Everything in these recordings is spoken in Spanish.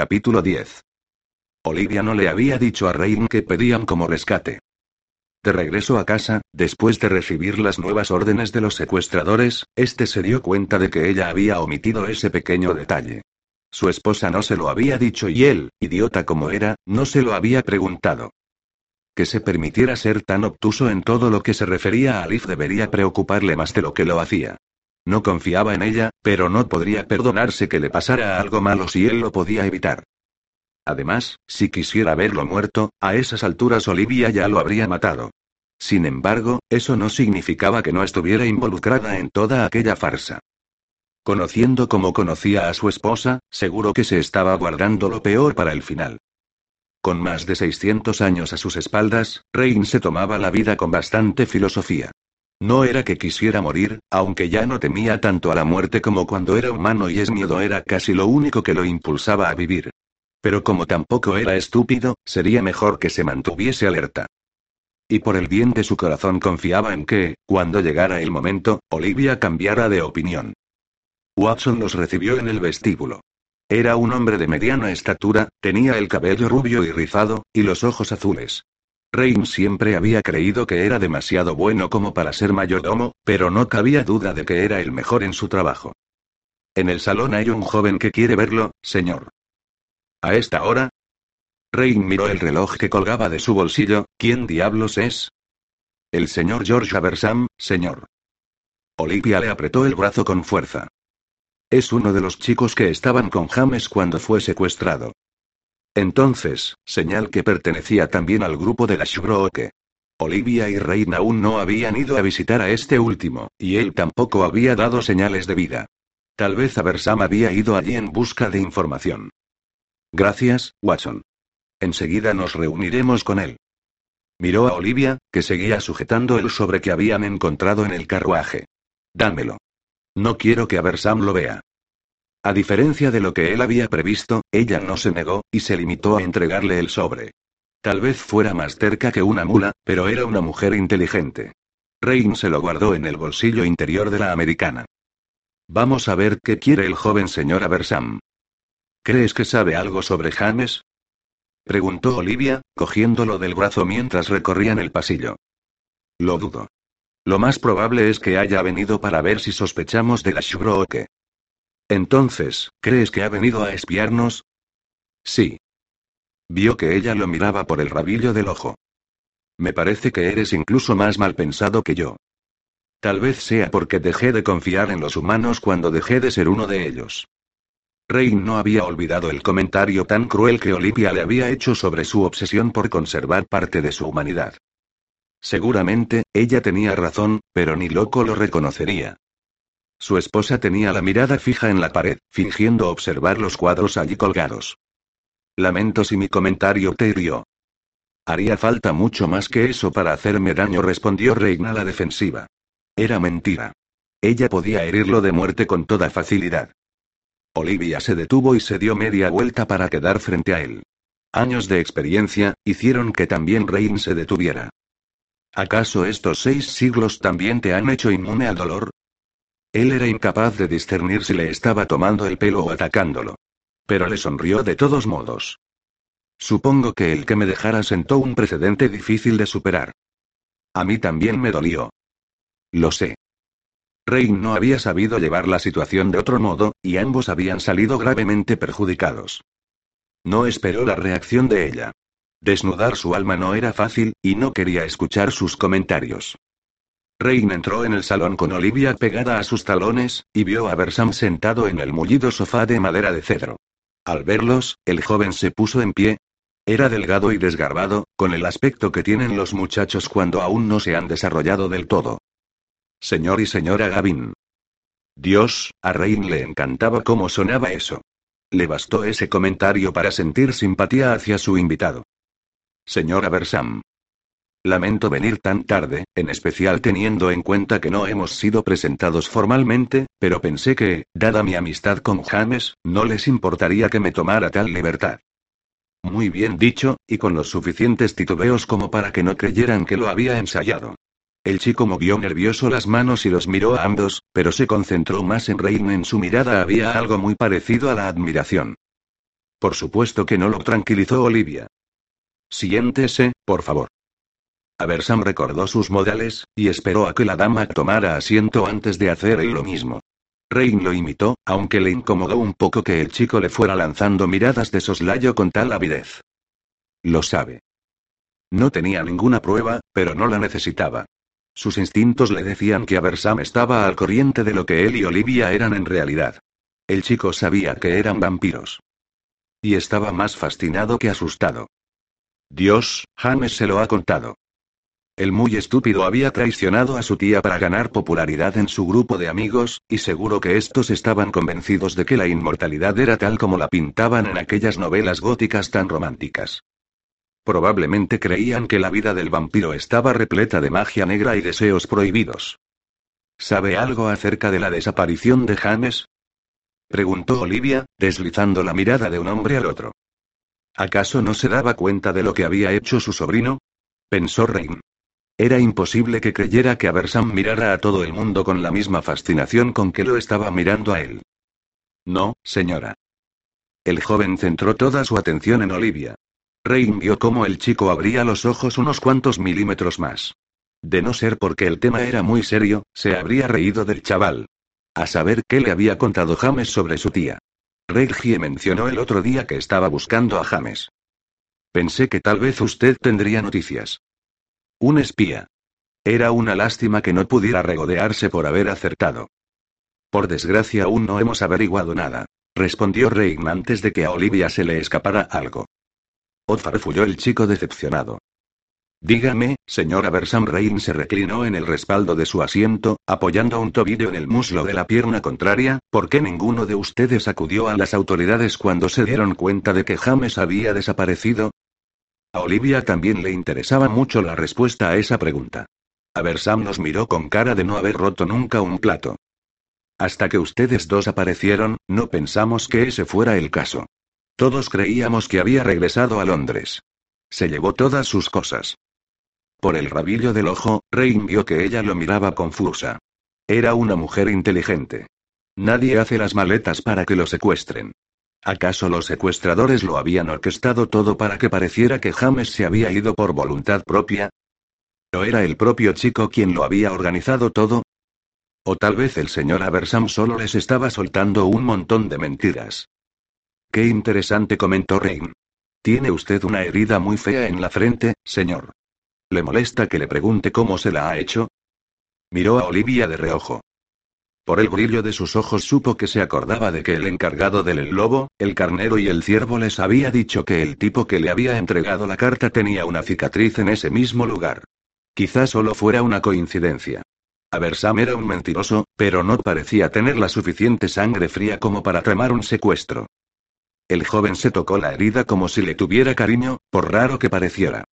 Capítulo 10. Olivia no le había dicho a Rain que pedían como rescate. De regreso a casa, después de recibir las nuevas órdenes de los secuestradores, este se dio cuenta de que ella había omitido ese pequeño detalle. Su esposa no se lo había dicho y él, idiota como era, no se lo había preguntado. Que se permitiera ser tan obtuso en todo lo que se refería a Alif debería preocuparle más de lo que lo hacía. No confiaba en ella, pero no podría perdonarse que le pasara algo malo si él lo podía evitar. Además, si quisiera verlo muerto, a esas alturas Olivia ya lo habría matado. Sin embargo, eso no significaba que no estuviera involucrada en toda aquella farsa. Conociendo como conocía a su esposa, seguro que se estaba guardando lo peor para el final. Con más de 600 años a sus espaldas, Rein se tomaba la vida con bastante filosofía. No era que quisiera morir, aunque ya no temía tanto a la muerte como cuando era humano y es miedo era casi lo único que lo impulsaba a vivir. Pero como tampoco era estúpido, sería mejor que se mantuviese alerta. Y por el bien de su corazón confiaba en que, cuando llegara el momento, Olivia cambiara de opinión. Watson los recibió en el vestíbulo. Era un hombre de mediana estatura, tenía el cabello rubio y rizado, y los ojos azules. Rain siempre había creído que era demasiado bueno como para ser mayordomo, pero no cabía duda de que era el mejor en su trabajo. En el salón hay un joven que quiere verlo, señor. ¿A esta hora? Rain miró el reloj que colgaba de su bolsillo, ¿quién diablos es? El señor George Aversam, señor. Olivia le apretó el brazo con fuerza. Es uno de los chicos que estaban con James cuando fue secuestrado. Entonces, señal que pertenecía también al grupo de la Shubrooke. Olivia y Reina aún no habían ido a visitar a este último, y él tampoco había dado señales de vida. Tal vez Aversam había ido allí en busca de información. Gracias, Watson. Enseguida nos reuniremos con él. Miró a Olivia, que seguía sujetando el sobre que habían encontrado en el carruaje. Dámelo. No quiero que Aversam lo vea. A diferencia de lo que él había previsto, ella no se negó, y se limitó a entregarle el sobre. Tal vez fuera más cerca que una mula, pero era una mujer inteligente. Rain se lo guardó en el bolsillo interior de la americana. Vamos a ver qué quiere el joven señor Aversam. ¿Crees que sabe algo sobre James? Preguntó Olivia, cogiéndolo del brazo mientras recorrían el pasillo. Lo dudo. Lo más probable es que haya venido para ver si sospechamos de la Shubrooke. Entonces, ¿crees que ha venido a espiarnos? Sí. Vio que ella lo miraba por el rabillo del ojo. Me parece que eres incluso más mal pensado que yo. Tal vez sea porque dejé de confiar en los humanos cuando dejé de ser uno de ellos. Rain no había olvidado el comentario tan cruel que Olivia le había hecho sobre su obsesión por conservar parte de su humanidad. Seguramente, ella tenía razón, pero ni loco lo reconocería. Su esposa tenía la mirada fija en la pared, fingiendo observar los cuadros allí colgados. Lamento si mi comentario te hirió. Haría falta mucho más que eso para hacerme daño, respondió Reina la defensiva. Era mentira. Ella podía herirlo de muerte con toda facilidad. Olivia se detuvo y se dio media vuelta para quedar frente a él. Años de experiencia, hicieron que también Rein se detuviera. ¿Acaso estos seis siglos también te han hecho inmune al dolor? Él era incapaz de discernir si le estaba tomando el pelo o atacándolo. Pero le sonrió de todos modos. Supongo que el que me dejara sentó un precedente difícil de superar. A mí también me dolió. Lo sé. Rein no había sabido llevar la situación de otro modo, y ambos habían salido gravemente perjudicados. No esperó la reacción de ella. Desnudar su alma no era fácil, y no quería escuchar sus comentarios. Rain entró en el salón con Olivia pegada a sus talones, y vio a Bersam sentado en el mullido sofá de madera de cedro. Al verlos, el joven se puso en pie. Era delgado y desgarbado, con el aspecto que tienen los muchachos cuando aún no se han desarrollado del todo. Señor y señora Gavin. Dios, a Rain le encantaba cómo sonaba eso. Le bastó ese comentario para sentir simpatía hacia su invitado. Señora Bersam. Lamento venir tan tarde, en especial teniendo en cuenta que no hemos sido presentados formalmente, pero pensé que, dada mi amistad con James, no les importaría que me tomara tal libertad. Muy bien dicho, y con los suficientes titubeos como para que no creyeran que lo había ensayado. El chico movió nervioso las manos y los miró a ambos, pero se concentró más en Rein. En su mirada había algo muy parecido a la admiración. Por supuesto que no lo tranquilizó Olivia. Siéntese, por favor. Aversam recordó sus modales, y esperó a que la dama tomara asiento antes de hacer él lo mismo. Rein lo imitó, aunque le incomodó un poco que el chico le fuera lanzando miradas de soslayo con tal avidez. Lo sabe. No tenía ninguna prueba, pero no la necesitaba. Sus instintos le decían que Aversam estaba al corriente de lo que él y Olivia eran en realidad. El chico sabía que eran vampiros. Y estaba más fascinado que asustado. Dios, James se lo ha contado. El muy estúpido había traicionado a su tía para ganar popularidad en su grupo de amigos, y seguro que estos estaban convencidos de que la inmortalidad era tal como la pintaban en aquellas novelas góticas tan románticas. Probablemente creían que la vida del vampiro estaba repleta de magia negra y deseos prohibidos. ¿Sabe algo acerca de la desaparición de James? preguntó Olivia, deslizando la mirada de un hombre al otro. ¿Acaso no se daba cuenta de lo que había hecho su sobrino? pensó Rein. Era imposible que creyera que Aversam mirara a todo el mundo con la misma fascinación con que lo estaba mirando a él. No, señora. El joven centró toda su atención en Olivia. Rein vio cómo el chico abría los ojos unos cuantos milímetros más. De no ser porque el tema era muy serio, se habría reído del chaval. A saber qué le había contado James sobre su tía. Reggie mencionó el otro día que estaba buscando a James. Pensé que tal vez usted tendría noticias. Un espía. Era una lástima que no pudiera regodearse por haber acertado. Por desgracia aún no hemos averiguado nada, respondió Rein antes de que a Olivia se le escapara algo. Refugió el chico decepcionado. Dígame, señora Bersam Rain se reclinó en el respaldo de su asiento, apoyando un tobillo en el muslo de la pierna contraria, ¿por qué ninguno de ustedes acudió a las autoridades cuando se dieron cuenta de que James había desaparecido? A Olivia también le interesaba mucho la respuesta a esa pregunta. Aversam nos miró con cara de no haber roto nunca un plato. Hasta que ustedes dos aparecieron, no pensamos que ese fuera el caso. Todos creíamos que había regresado a Londres. Se llevó todas sus cosas. Por el rabillo del ojo, Rain vio que ella lo miraba confusa. Era una mujer inteligente. Nadie hace las maletas para que lo secuestren. ¿Acaso los secuestradores lo habían orquestado todo para que pareciera que James se había ido por voluntad propia? ¿O era el propio chico quien lo había organizado todo? O tal vez el señor Aversam solo les estaba soltando un montón de mentiras. Qué interesante comentó Rein. Tiene usted una herida muy fea en la frente, señor. ¿Le molesta que le pregunte cómo se la ha hecho? Miró a Olivia de reojo. Por el brillo de sus ojos supo que se acordaba de que el encargado del lobo, el carnero y el ciervo les había dicho que el tipo que le había entregado la carta tenía una cicatriz en ese mismo lugar. Quizá solo fuera una coincidencia. Aversam era un mentiroso, pero no parecía tener la suficiente sangre fría como para tramar un secuestro. El joven se tocó la herida como si le tuviera cariño, por raro que pareciera.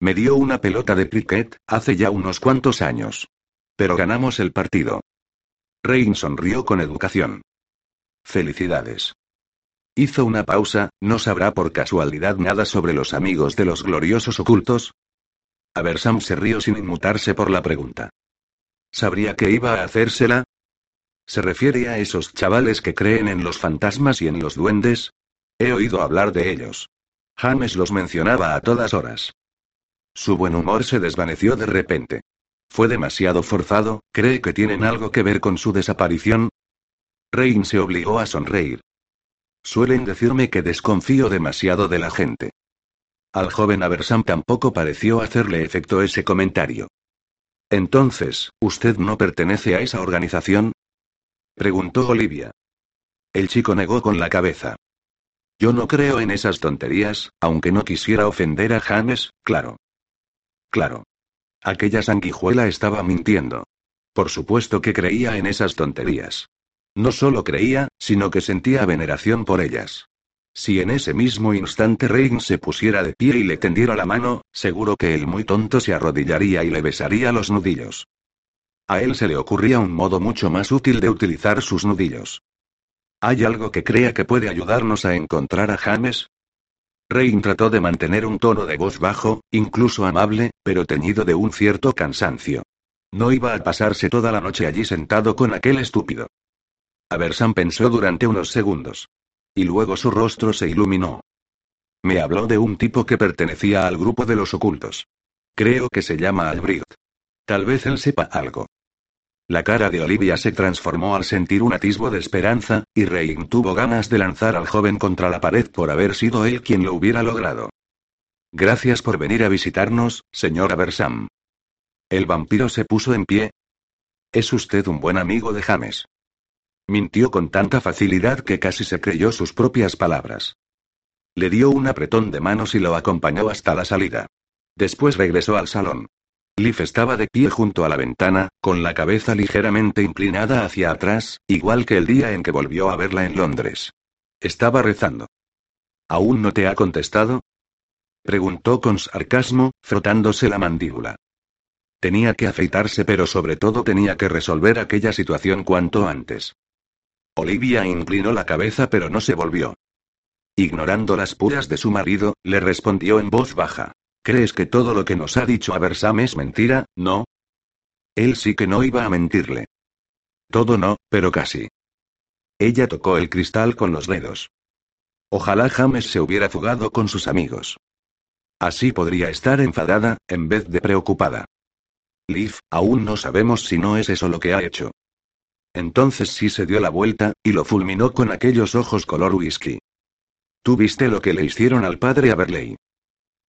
Me dio una pelota de cricket, hace ya unos cuantos años. Pero ganamos el partido. Rain sonrió con educación. Felicidades. Hizo una pausa, ¿no sabrá por casualidad nada sobre los amigos de los gloriosos ocultos? Aversam se rió sin inmutarse por la pregunta. ¿Sabría que iba a hacérsela? ¿Se refiere a esos chavales que creen en los fantasmas y en los duendes? He oído hablar de ellos. James los mencionaba a todas horas. Su buen humor se desvaneció de repente. Fue demasiado forzado, ¿cree que tienen algo que ver con su desaparición? Rain se obligó a sonreír. Suelen decirme que desconfío demasiado de la gente. Al joven Aversam tampoco pareció hacerle efecto ese comentario. Entonces, ¿usted no pertenece a esa organización? Preguntó Olivia. El chico negó con la cabeza. Yo no creo en esas tonterías, aunque no quisiera ofender a James, claro. Claro. Aquella sanguijuela estaba mintiendo. Por supuesto que creía en esas tonterías. No solo creía, sino que sentía veneración por ellas. Si en ese mismo instante Reign se pusiera de pie y le tendiera la mano, seguro que el muy tonto se arrodillaría y le besaría los nudillos. A él se le ocurría un modo mucho más útil de utilizar sus nudillos. ¿Hay algo que crea que puede ayudarnos a encontrar a James? Reign trató de mantener un tono de voz bajo, incluso amable, pero teñido de un cierto cansancio. No iba a pasarse toda la noche allí sentado con aquel estúpido. Aversan pensó durante unos segundos. Y luego su rostro se iluminó. Me habló de un tipo que pertenecía al grupo de los ocultos. Creo que se llama Albrecht. Tal vez él sepa algo. La cara de Olivia se transformó al sentir un atisbo de esperanza, y Rein tuvo ganas de lanzar al joven contra la pared por haber sido él quien lo hubiera logrado. Gracias por venir a visitarnos, señora Bersam. El vampiro se puso en pie. Es usted un buen amigo de James. Mintió con tanta facilidad que casi se creyó sus propias palabras. Le dio un apretón de manos y lo acompañó hasta la salida. Después regresó al salón. Liv estaba de pie junto a la ventana, con la cabeza ligeramente inclinada hacia atrás, igual que el día en que volvió a verla en Londres. Estaba rezando. ¿Aún no te ha contestado? Preguntó con sarcasmo, frotándose la mandíbula. Tenía que afeitarse, pero sobre todo tenía que resolver aquella situación cuanto antes. Olivia inclinó la cabeza pero no se volvió. Ignorando las puras de su marido, le respondió en voz baja. ¿Crees que todo lo que nos ha dicho Aversam es mentira, no? Él sí que no iba a mentirle. Todo no, pero casi. Ella tocó el cristal con los dedos. Ojalá James se hubiera fugado con sus amigos. Así podría estar enfadada, en vez de preocupada. Liv, aún no sabemos si no es eso lo que ha hecho. Entonces sí se dio la vuelta, y lo fulminó con aquellos ojos color whisky. Tú viste lo que le hicieron al padre Aberley.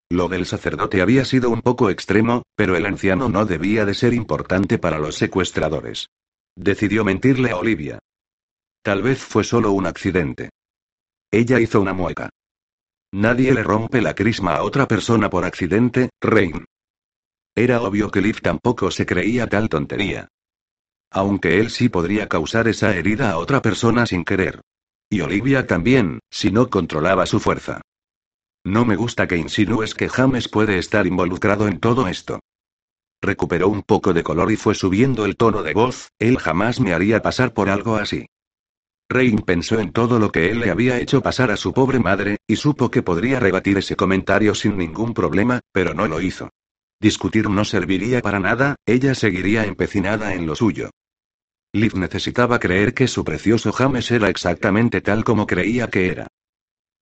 Lo del sacerdote había sido un poco extremo, pero el anciano no debía de ser importante para los secuestradores. Decidió mentirle a Olivia. Tal vez fue solo un accidente. Ella hizo una mueca. Nadie le rompe la crisma a otra persona por accidente, Rain. Era obvio que Liv tampoco se creía tal tontería. Aunque él sí podría causar esa herida a otra persona sin querer. Y Olivia también, si no controlaba su fuerza. No me gusta que insinúes que James puede estar involucrado en todo esto. Recuperó un poco de color y fue subiendo el tono de voz, él jamás me haría pasar por algo así. Rain pensó en todo lo que él le había hecho pasar a su pobre madre, y supo que podría rebatir ese comentario sin ningún problema, pero no lo hizo. Discutir no serviría para nada, ella seguiría empecinada en lo suyo. Liv necesitaba creer que su precioso James era exactamente tal como creía que era.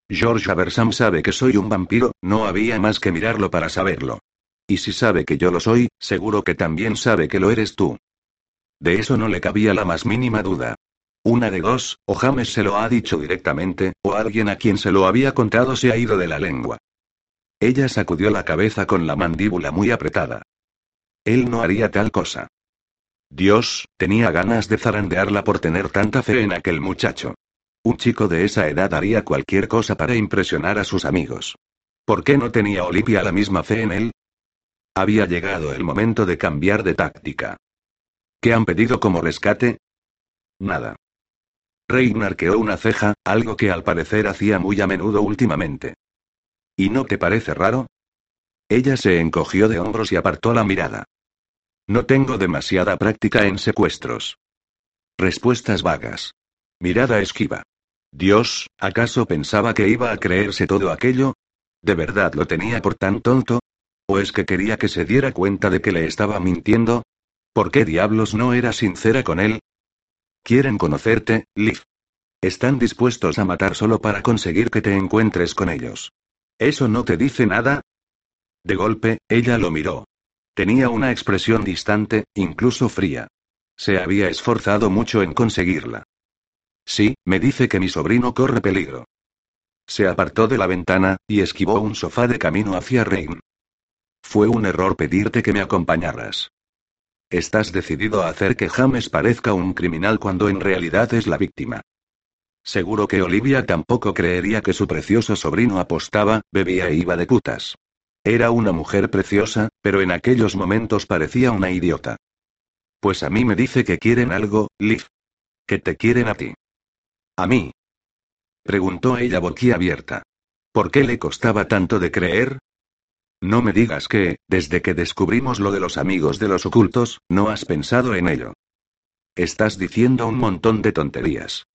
George Aversam sabe que soy un vampiro, no había más que mirarlo para saberlo. Y si sabe que yo lo soy, seguro que también sabe que lo eres tú. De eso no le cabía la más mínima duda. Una de dos, o James se lo ha dicho directamente, o alguien a quien se lo había contado se ha ido de la lengua. Ella sacudió la cabeza con la mandíbula muy apretada. Él no haría tal cosa. Dios, tenía ganas de zarandearla por tener tanta fe en aquel muchacho. Un chico de esa edad haría cualquier cosa para impresionar a sus amigos. ¿Por qué no tenía Olivia la misma fe en él? Había llegado el momento de cambiar de táctica. ¿Qué han pedido como rescate? Nada. Rein arqueó una ceja, algo que al parecer hacía muy a menudo últimamente. ¿Y no te parece raro? Ella se encogió de hombros y apartó la mirada. No tengo demasiada práctica en secuestros. Respuestas vagas. Mirada esquiva. Dios, ¿acaso pensaba que iba a creerse todo aquello? ¿De verdad lo tenía por tan tonto? ¿O es que quería que se diera cuenta de que le estaba mintiendo? ¿Por qué diablos no era sincera con él? Quieren conocerte, Liv. Están dispuestos a matar solo para conseguir que te encuentres con ellos. ¿Eso no te dice nada? De golpe, ella lo miró. Tenía una expresión distante, incluso fría. Se había esforzado mucho en conseguirla. Sí, me dice que mi sobrino corre peligro. Se apartó de la ventana, y esquivó un sofá de camino hacia Rein. Fue un error pedirte que me acompañaras. Estás decidido a hacer que James parezca un criminal cuando en realidad es la víctima. Seguro que Olivia tampoco creería que su precioso sobrino apostaba, bebía e iba de putas. Era una mujer preciosa, pero en aquellos momentos parecía una idiota. Pues a mí me dice que quieren algo, Liv. Que te quieren a ti. ¿A mí? Preguntó ella boquiabierta. ¿Por qué le costaba tanto de creer? No me digas que, desde que descubrimos lo de los amigos de los ocultos, no has pensado en ello. Estás diciendo un montón de tonterías.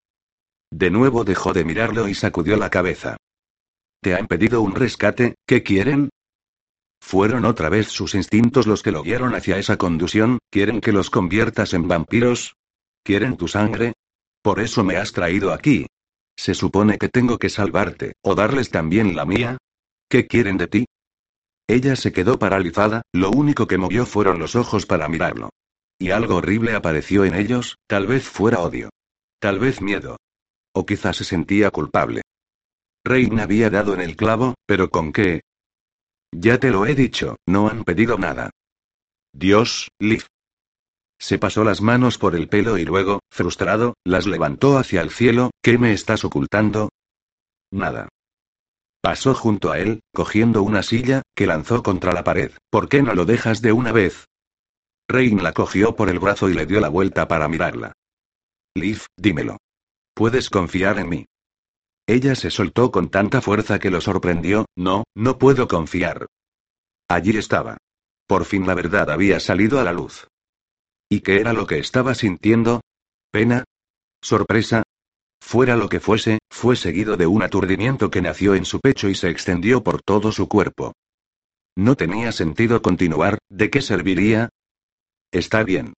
De nuevo dejó de mirarlo y sacudió la cabeza. ¿Te han pedido un rescate? ¿Qué quieren? ¿Fueron otra vez sus instintos los que lo guiaron hacia esa conducción? ¿Quieren que los conviertas en vampiros? ¿Quieren tu sangre? Por eso me has traído aquí. Se supone que tengo que salvarte, o darles también la mía. ¿Qué quieren de ti? Ella se quedó paralizada, lo único que movió fueron los ojos para mirarlo. Y algo horrible apareció en ellos, tal vez fuera odio. Tal vez miedo. O quizás se sentía culpable. Reina había dado en el clavo, pero ¿con qué? Ya te lo he dicho, no han pedido nada. Dios, Liv. Se pasó las manos por el pelo y luego, frustrado, las levantó hacia el cielo, ¿qué me estás ocultando? Nada. Pasó junto a él, cogiendo una silla, que lanzó contra la pared. ¿Por qué no lo dejas de una vez? Rein la cogió por el brazo y le dio la vuelta para mirarla. Liv, dímelo. Puedes confiar en mí. Ella se soltó con tanta fuerza que lo sorprendió, no, no puedo confiar. Allí estaba. Por fin la verdad había salido a la luz. ¿Y qué era lo que estaba sintiendo? ¿Pena? ¿Sorpresa? Fuera lo que fuese, fue seguido de un aturdimiento que nació en su pecho y se extendió por todo su cuerpo. No tenía sentido continuar, ¿de qué serviría? Está bien.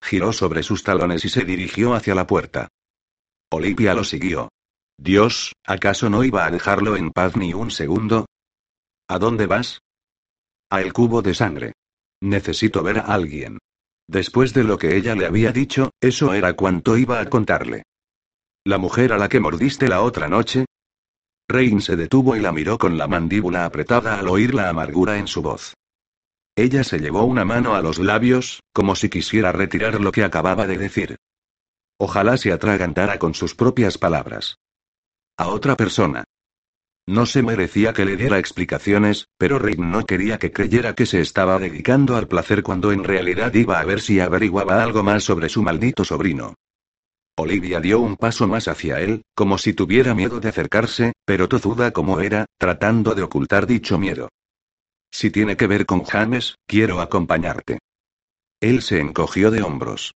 Giró sobre sus talones y se dirigió hacia la puerta. Olivia lo siguió. Dios, ¿acaso no iba a dejarlo en paz ni un segundo? ¿A dónde vas? A el cubo de sangre. Necesito ver a alguien. Después de lo que ella le había dicho, eso era cuanto iba a contarle. ¿La mujer a la que mordiste la otra noche? Rain se detuvo y la miró con la mandíbula apretada al oír la amargura en su voz. Ella se llevó una mano a los labios, como si quisiera retirar lo que acababa de decir. Ojalá se atragantara con sus propias palabras. A otra persona. No se merecía que le diera explicaciones, pero Rain no quería que creyera que se estaba dedicando al placer cuando en realidad iba a ver si averiguaba algo más sobre su maldito sobrino. Olivia dio un paso más hacia él, como si tuviera miedo de acercarse, pero tozuda como era, tratando de ocultar dicho miedo. Si tiene que ver con James, quiero acompañarte. Él se encogió de hombros.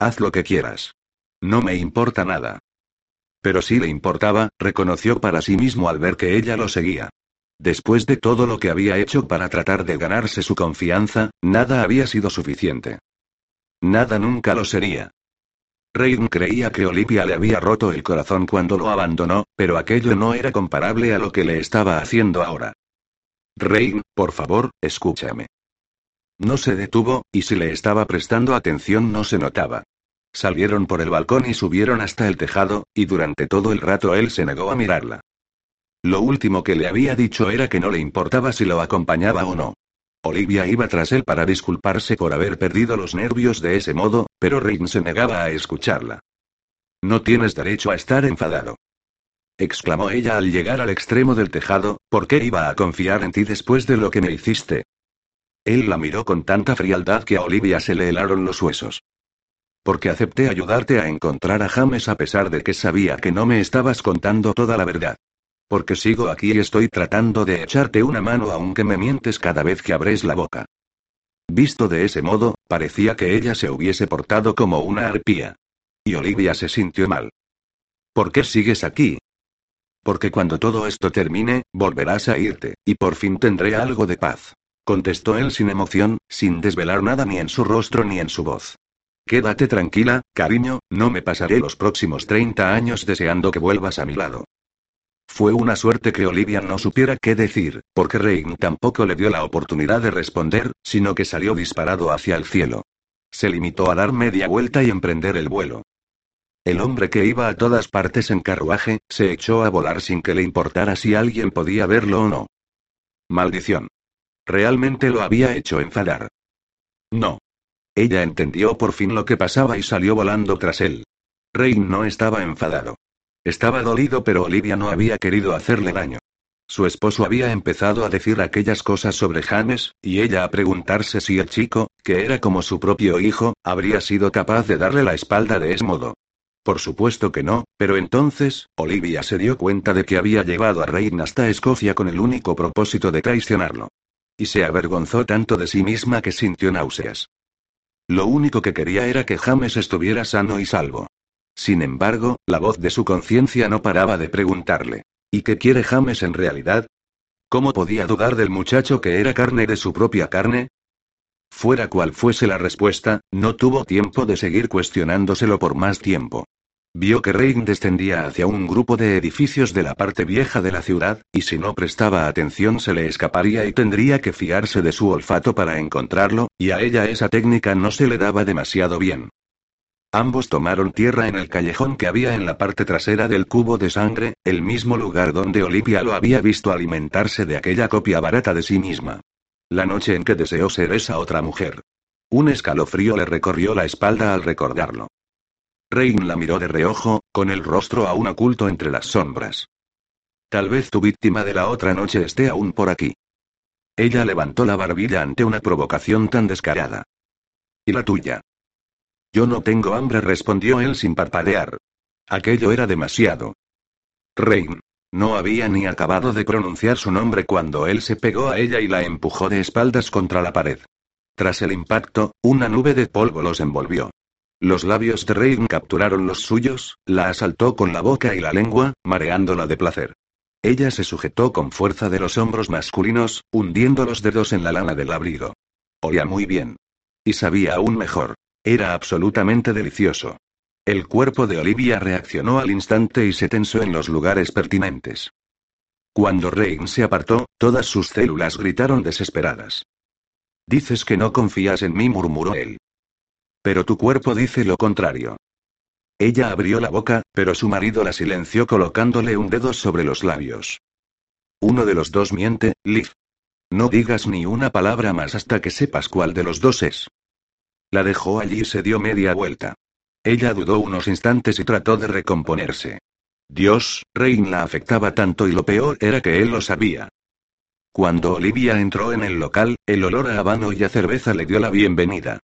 Haz lo que quieras. No me importa nada. Pero sí le importaba, reconoció para sí mismo al ver que ella lo seguía. Después de todo lo que había hecho para tratar de ganarse su confianza, nada había sido suficiente. Nada nunca lo sería. Rain creía que Olivia le había roto el corazón cuando lo abandonó, pero aquello no era comparable a lo que le estaba haciendo ahora. Rain, por favor, escúchame. No se detuvo, y si le estaba prestando atención no se notaba. Salieron por el balcón y subieron hasta el tejado, y durante todo el rato él se negó a mirarla. Lo último que le había dicho era que no le importaba si lo acompañaba o no. Olivia iba tras él para disculparse por haber perdido los nervios de ese modo, pero Rain se negaba a escucharla. No tienes derecho a estar enfadado. exclamó ella al llegar al extremo del tejado, ¿por qué iba a confiar en ti después de lo que me hiciste? Él la miró con tanta frialdad que a Olivia se le helaron los huesos. Porque acepté ayudarte a encontrar a James a pesar de que sabía que no me estabas contando toda la verdad. Porque sigo aquí y estoy tratando de echarte una mano aunque me mientes cada vez que abres la boca. Visto de ese modo, parecía que ella se hubiese portado como una arpía. Y Olivia se sintió mal. ¿Por qué sigues aquí? Porque cuando todo esto termine, volverás a irte, y por fin tendré algo de paz. Contestó él sin emoción, sin desvelar nada ni en su rostro ni en su voz. Quédate tranquila, cariño, no me pasaré los próximos 30 años deseando que vuelvas a mi lado. Fue una suerte que Olivia no supiera qué decir, porque Reign tampoco le dio la oportunidad de responder, sino que salió disparado hacia el cielo. Se limitó a dar media vuelta y emprender el vuelo. El hombre que iba a todas partes en carruaje, se echó a volar sin que le importara si alguien podía verlo o no. Maldición. Realmente lo había hecho enfadar. No. Ella entendió por fin lo que pasaba y salió volando tras él. Reign no estaba enfadado. Estaba dolido pero Olivia no había querido hacerle daño. Su esposo había empezado a decir aquellas cosas sobre James, y ella a preguntarse si el chico, que era como su propio hijo, habría sido capaz de darle la espalda de ese modo. Por supuesto que no, pero entonces, Olivia se dio cuenta de que había llevado a Rein hasta Escocia con el único propósito de traicionarlo. Y se avergonzó tanto de sí misma que sintió náuseas. Lo único que quería era que James estuviera sano y salvo. Sin embargo, la voz de su conciencia no paraba de preguntarle. ¿Y qué quiere James en realidad? ¿Cómo podía dudar del muchacho que era carne de su propia carne? Fuera cual fuese la respuesta, no tuvo tiempo de seguir cuestionándoselo por más tiempo. Vio que Rein descendía hacia un grupo de edificios de la parte vieja de la ciudad, y si no prestaba atención se le escaparía y tendría que fiarse de su olfato para encontrarlo, y a ella esa técnica no se le daba demasiado bien. Ambos tomaron tierra en el callejón que había en la parte trasera del cubo de sangre, el mismo lugar donde Olivia lo había visto alimentarse de aquella copia barata de sí misma. La noche en que deseó ser esa otra mujer. Un escalofrío le recorrió la espalda al recordarlo. Rein la miró de reojo, con el rostro aún oculto entre las sombras. Tal vez tu víctima de la otra noche esté aún por aquí. Ella levantó la barbilla ante una provocación tan descarada. ¿Y la tuya? Yo no tengo hambre, respondió él sin parpadear. Aquello era demasiado. Rein. No había ni acabado de pronunciar su nombre cuando él se pegó a ella y la empujó de espaldas contra la pared. Tras el impacto, una nube de polvo los envolvió. Los labios de Rein capturaron los suyos, la asaltó con la boca y la lengua, mareándola de placer. Ella se sujetó con fuerza de los hombros masculinos, hundiendo los dedos en la lana del abrigo. Oía muy bien. Y sabía aún mejor. Era absolutamente delicioso. El cuerpo de Olivia reaccionó al instante y se tensó en los lugares pertinentes. Cuando Rein se apartó, todas sus células gritaron desesperadas. Dices que no confías en mí, murmuró él. Pero tu cuerpo dice lo contrario. Ella abrió la boca, pero su marido la silenció colocándole un dedo sobre los labios. Uno de los dos miente, Liv. No digas ni una palabra más hasta que sepas cuál de los dos es. La dejó allí y se dio media vuelta. Ella dudó unos instantes y trató de recomponerse. Dios, Rein la afectaba tanto y lo peor era que él lo sabía. Cuando Olivia entró en el local, el olor a habano y a cerveza le dio la bienvenida.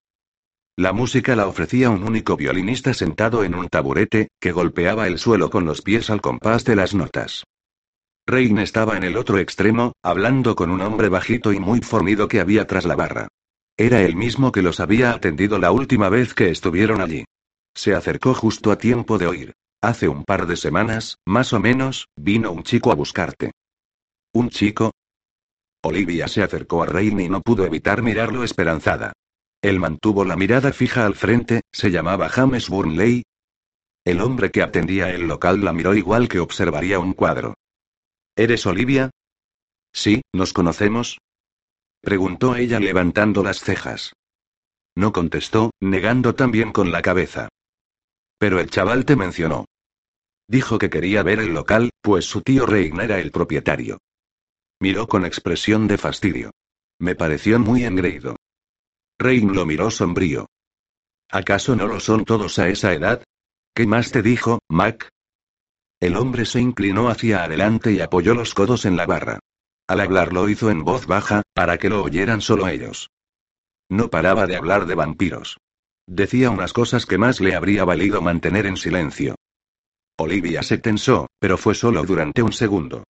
La música la ofrecía un único violinista sentado en un taburete, que golpeaba el suelo con los pies al compás de las notas. Rein estaba en el otro extremo, hablando con un hombre bajito y muy fornido que había tras la barra. Era el mismo que los había atendido la última vez que estuvieron allí. Se acercó justo a tiempo de oír. Hace un par de semanas, más o menos, vino un chico a buscarte. ¿Un chico? Olivia se acercó a Rain y no pudo evitar mirarlo esperanzada. Él mantuvo la mirada fija al frente, se llamaba James Burnley. El hombre que atendía el local la miró igual que observaría un cuadro. ¿Eres Olivia? Sí, nos conocemos, Preguntó ella levantando las cejas. No contestó, negando también con la cabeza. Pero el chaval te mencionó. Dijo que quería ver el local, pues su tío Reign era el propietario. Miró con expresión de fastidio. Me pareció muy engreído. Reign lo miró sombrío. ¿Acaso no lo son todos a esa edad? ¿Qué más te dijo, Mac? El hombre se inclinó hacia adelante y apoyó los codos en la barra. Al hablar lo hizo en voz baja, para que lo oyeran solo ellos. No paraba de hablar de vampiros. Decía unas cosas que más le habría valido mantener en silencio. Olivia se tensó, pero fue solo durante un segundo.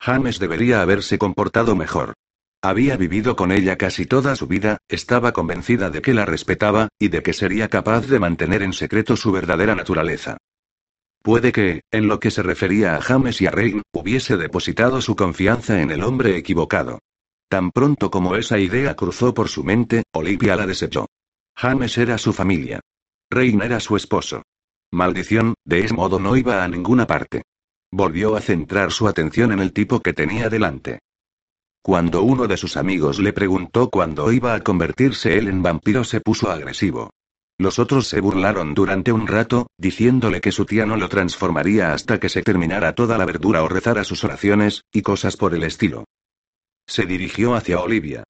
James debería haberse comportado mejor. Había vivido con ella casi toda su vida, estaba convencida de que la respetaba, y de que sería capaz de mantener en secreto su verdadera naturaleza. Puede que, en lo que se refería a James y a Rein, hubiese depositado su confianza en el hombre equivocado. Tan pronto como esa idea cruzó por su mente, Olivia la desechó. James era su familia. Rein era su esposo. Maldición, de ese modo no iba a ninguna parte. Volvió a centrar su atención en el tipo que tenía delante. Cuando uno de sus amigos le preguntó cuándo iba a convertirse él en vampiro se puso agresivo. Los otros se burlaron durante un rato, diciéndole que su tía no lo transformaría hasta que se terminara toda la verdura o rezara sus oraciones, y cosas por el estilo. Se dirigió hacia Olivia.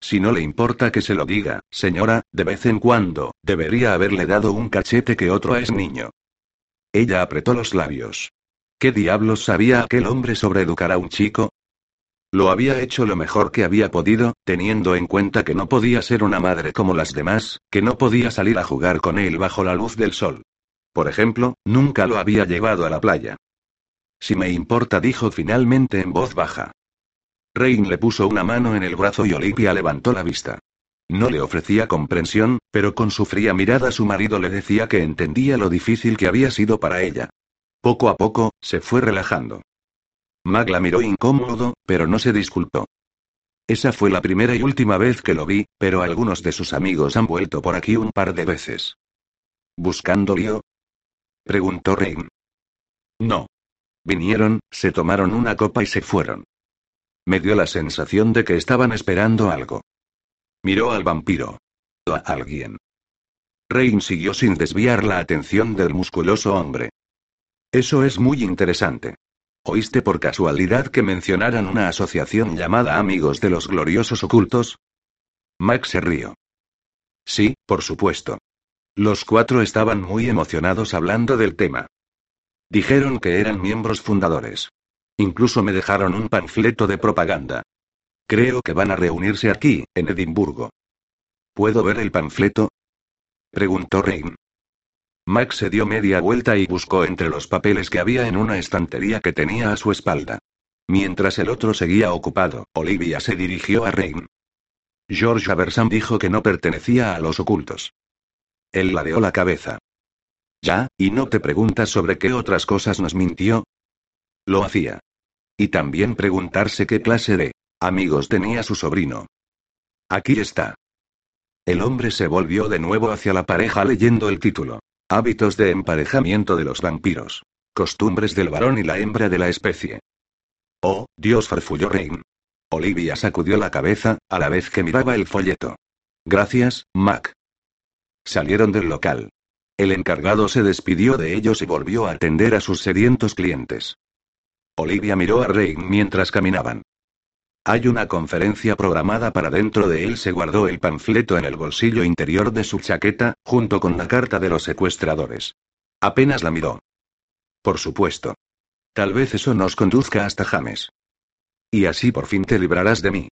Si no le importa que se lo diga, señora, de vez en cuando, debería haberle dado un cachete que otro es niño. Ella apretó los labios. ¿Qué diablos sabía aquel hombre sobre educar a un chico? Lo había hecho lo mejor que había podido, teniendo en cuenta que no podía ser una madre como las demás, que no podía salir a jugar con él bajo la luz del sol. Por ejemplo, nunca lo había llevado a la playa. Si me importa, dijo finalmente en voz baja. Rain le puso una mano en el brazo y Olivia levantó la vista. No le ofrecía comprensión, pero con su fría mirada su marido le decía que entendía lo difícil que había sido para ella. Poco a poco, se fue relajando. Mag la miró incómodo, pero no se disculpó. Esa fue la primera y última vez que lo vi, pero algunos de sus amigos han vuelto por aquí un par de veces. ¿Buscando lío? Preguntó Rain. No. Vinieron, se tomaron una copa y se fueron. Me dio la sensación de que estaban esperando algo. Miró al vampiro. A alguien. Rain siguió sin desviar la atención del musculoso hombre. Eso es muy interesante. ¿Oíste por casualidad que mencionaran una asociación llamada Amigos de los Gloriosos Ocultos? Max se rió. Sí, por supuesto. Los cuatro estaban muy emocionados hablando del tema. Dijeron que eran miembros fundadores. Incluso me dejaron un panfleto de propaganda. Creo que van a reunirse aquí, en Edimburgo. ¿Puedo ver el panfleto? Preguntó Rain. Max se dio media vuelta y buscó entre los papeles que había en una estantería que tenía a su espalda. Mientras el otro seguía ocupado, Olivia se dirigió a Rain. George Abersan dijo que no pertenecía a los ocultos. Él ladeó la cabeza. ¿Ya? ¿Y no te preguntas sobre qué otras cosas nos mintió? Lo hacía. Y también preguntarse qué clase de amigos tenía su sobrino. Aquí está. El hombre se volvió de nuevo hacia la pareja leyendo el título. Hábitos de emparejamiento de los vampiros. Costumbres del varón y la hembra de la especie. Oh, Dios, farfulló Rain. Olivia sacudió la cabeza, a la vez que miraba el folleto. Gracias, Mac. Salieron del local. El encargado se despidió de ellos y volvió a atender a sus sedientos clientes. Olivia miró a Rain mientras caminaban. Hay una conferencia programada para dentro de él. Se guardó el panfleto en el bolsillo interior de su chaqueta, junto con la carta de los secuestradores. Apenas la miró. Por supuesto. Tal vez eso nos conduzca hasta James. Y así por fin te librarás de mí.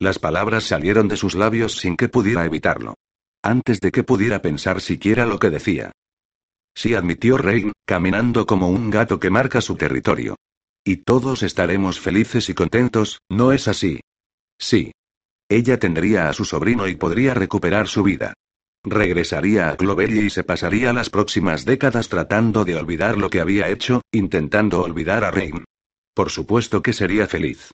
Las palabras salieron de sus labios sin que pudiera evitarlo. Antes de que pudiera pensar siquiera lo que decía. Sí admitió Rain, caminando como un gato que marca su territorio. Y todos estaremos felices y contentos, ¿no es así? Sí. Ella tendría a su sobrino y podría recuperar su vida. Regresaría a Clovelly y se pasaría las próximas décadas tratando de olvidar lo que había hecho, intentando olvidar a Rain. Por supuesto que sería feliz.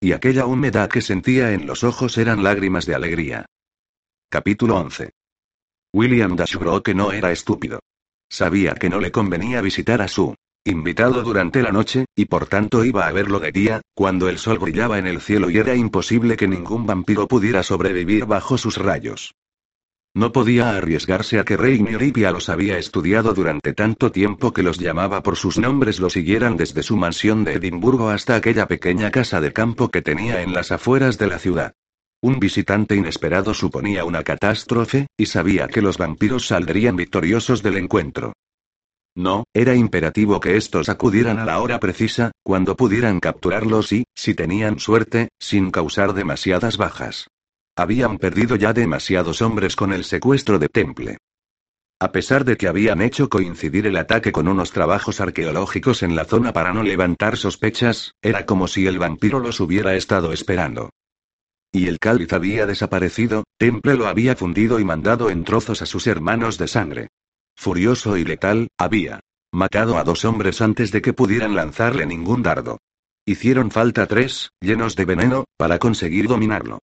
Y aquella humedad que sentía en los ojos eran lágrimas de alegría. Capítulo 11. William que no era estúpido. Sabía que no le convenía visitar a su invitado durante la noche, y por tanto iba a verlo de día, cuando el sol brillaba en el cielo y era imposible que ningún vampiro pudiera sobrevivir bajo sus rayos. No podía arriesgarse a que Rey Olivia los había estudiado durante tanto tiempo que los llamaba por sus nombres lo siguieran desde su mansión de Edimburgo hasta aquella pequeña casa de campo que tenía en las afueras de la ciudad. Un visitante inesperado suponía una catástrofe, y sabía que los vampiros saldrían victoriosos del encuentro. No, era imperativo que estos acudieran a la hora precisa, cuando pudieran capturarlos y, si tenían suerte, sin causar demasiadas bajas. Habían perdido ya demasiados hombres con el secuestro de Temple. A pesar de que habían hecho coincidir el ataque con unos trabajos arqueológicos en la zona para no levantar sospechas, era como si el vampiro los hubiera estado esperando. Y el cáliz había desaparecido, Temple lo había fundido y mandado en trozos a sus hermanos de sangre. Furioso y letal, había matado a dos hombres antes de que pudieran lanzarle ningún dardo. Hicieron falta tres, llenos de veneno, para conseguir dominarlo.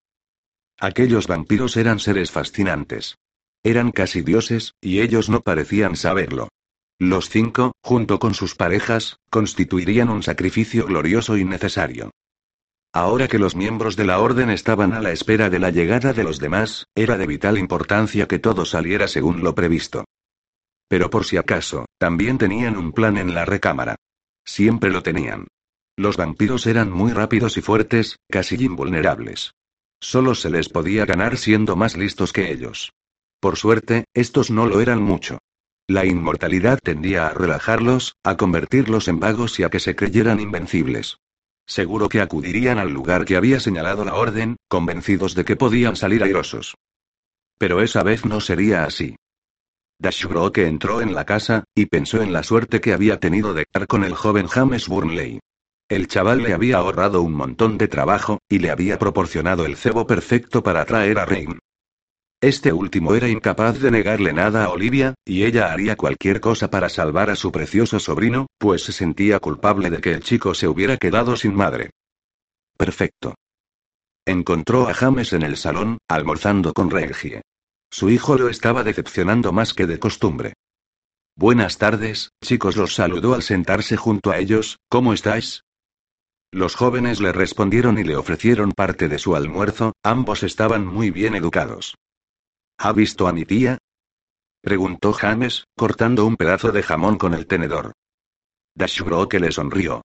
Aquellos vampiros eran seres fascinantes. Eran casi dioses, y ellos no parecían saberlo. Los cinco, junto con sus parejas, constituirían un sacrificio glorioso y necesario. Ahora que los miembros de la orden estaban a la espera de la llegada de los demás, era de vital importancia que todo saliera según lo previsto. Pero por si acaso, también tenían un plan en la recámara. Siempre lo tenían. Los vampiros eran muy rápidos y fuertes, casi invulnerables. Solo se les podía ganar siendo más listos que ellos. Por suerte, estos no lo eran mucho. La inmortalidad tendía a relajarlos, a convertirlos en vagos y a que se creyeran invencibles. Seguro que acudirían al lugar que había señalado la orden, convencidos de que podían salir airosos. Pero esa vez no sería así. Dashbrook entró en la casa, y pensó en la suerte que había tenido de estar con el joven James Burnley. El chaval le había ahorrado un montón de trabajo, y le había proporcionado el cebo perfecto para atraer a Rain. Este último era incapaz de negarle nada a Olivia, y ella haría cualquier cosa para salvar a su precioso sobrino, pues se sentía culpable de que el chico se hubiera quedado sin madre. Perfecto. Encontró a James en el salón, almorzando con Regie. Su hijo lo estaba decepcionando más que de costumbre. Buenas tardes, chicos, los saludó al sentarse junto a ellos, ¿cómo estáis? Los jóvenes le respondieron y le ofrecieron parte de su almuerzo, ambos estaban muy bien educados. ¿Ha visto a mi tía? preguntó James, cortando un pedazo de jamón con el tenedor. que le sonrió.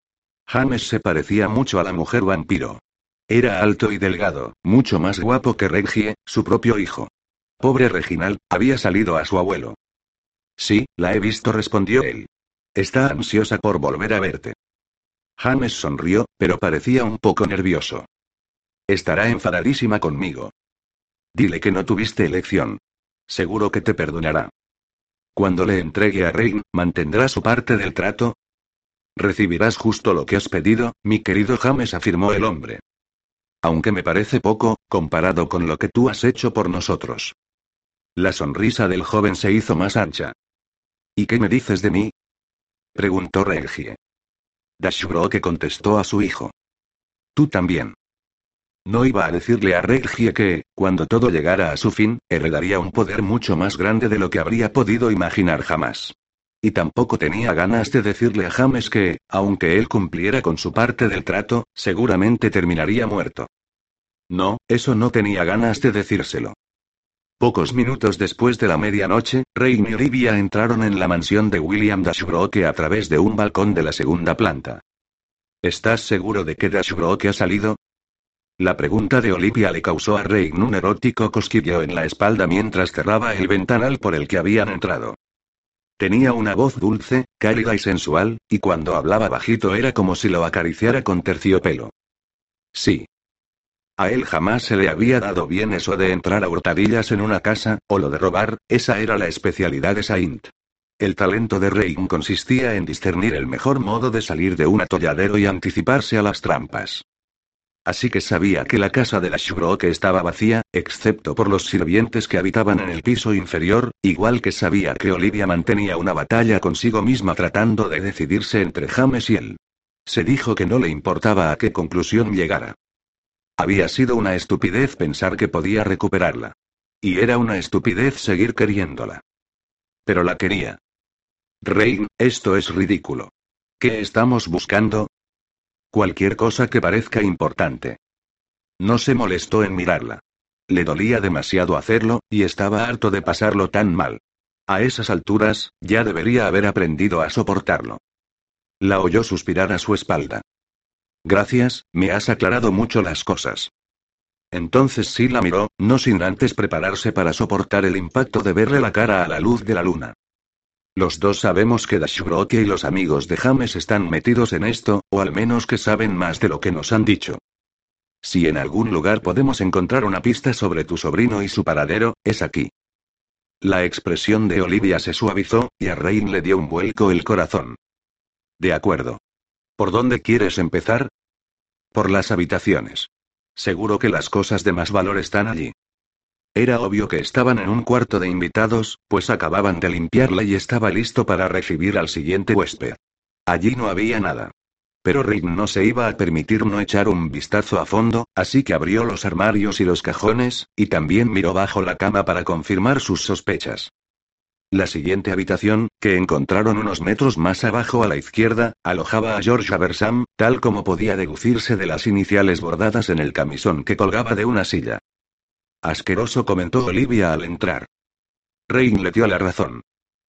James se parecía mucho a la mujer vampiro. Era alto y delgado, mucho más guapo que Regie, su propio hijo. Pobre Reginald, había salido a su abuelo. Sí, la he visto, respondió él. Está ansiosa por volver a verte. James sonrió, pero parecía un poco nervioso. Estará enfadadísima conmigo. Dile que no tuviste elección. Seguro que te perdonará. Cuando le entregue a Rein, ¿mantendrá su parte del trato? Recibirás justo lo que has pedido, mi querido James, afirmó el hombre. Aunque me parece poco, comparado con lo que tú has hecho por nosotros. La sonrisa del joven se hizo más ancha. ¿Y qué me dices de mí? preguntó Regie. que contestó a su hijo. Tú también. No iba a decirle a Regie que, cuando todo llegara a su fin, heredaría un poder mucho más grande de lo que habría podido imaginar jamás. Y tampoco tenía ganas de decirle a James que, aunque él cumpliera con su parte del trato, seguramente terminaría muerto. No, eso no tenía ganas de decírselo. Pocos minutos después de la medianoche, Rey y Olivia entraron en la mansión de William Dashbrook a través de un balcón de la segunda planta. ¿Estás seguro de que Dashbrook ha salido? La pregunta de Olivia le causó a Rey un erótico cosquilleo en la espalda mientras cerraba el ventanal por el que habían entrado. Tenía una voz dulce, cálida y sensual, y cuando hablaba bajito era como si lo acariciara con terciopelo. Sí. A él jamás se le había dado bien eso de entrar a hurtadillas en una casa, o lo de robar, esa era la especialidad de Saint. El talento de Rein consistía en discernir el mejor modo de salir de un atolladero y anticiparse a las trampas. Así que sabía que la casa de la Shubroke estaba vacía, excepto por los sirvientes que habitaban en el piso inferior, igual que sabía que Olivia mantenía una batalla consigo misma tratando de decidirse entre James y él. Se dijo que no le importaba a qué conclusión llegara. Había sido una estupidez pensar que podía recuperarla. Y era una estupidez seguir queriéndola. Pero la quería. Rein, esto es ridículo. ¿Qué estamos buscando? Cualquier cosa que parezca importante. No se molestó en mirarla. Le dolía demasiado hacerlo, y estaba harto de pasarlo tan mal. A esas alturas, ya debería haber aprendido a soportarlo. La oyó suspirar a su espalda. Gracias, me has aclarado mucho las cosas. Entonces sí la miró, no sin antes prepararse para soportar el impacto de verle la cara a la luz de la luna. Los dos sabemos que Dashbrook y los amigos de James están metidos en esto, o al menos que saben más de lo que nos han dicho. Si en algún lugar podemos encontrar una pista sobre tu sobrino y su paradero, es aquí. La expresión de Olivia se suavizó, y a Rain le dio un vuelco el corazón. De acuerdo. ¿Por dónde quieres empezar? Por las habitaciones. Seguro que las cosas de más valor están allí. Era obvio que estaban en un cuarto de invitados, pues acababan de limpiarla y estaba listo para recibir al siguiente huésped. Allí no había nada. Pero Rick no se iba a permitir no echar un vistazo a fondo, así que abrió los armarios y los cajones, y también miró bajo la cama para confirmar sus sospechas. La siguiente habitación, que encontraron unos metros más abajo a la izquierda, alojaba a George Aversam, tal como podía deducirse de las iniciales bordadas en el camisón que colgaba de una silla. Asqueroso comentó Olivia al entrar. Rain le dio la razón.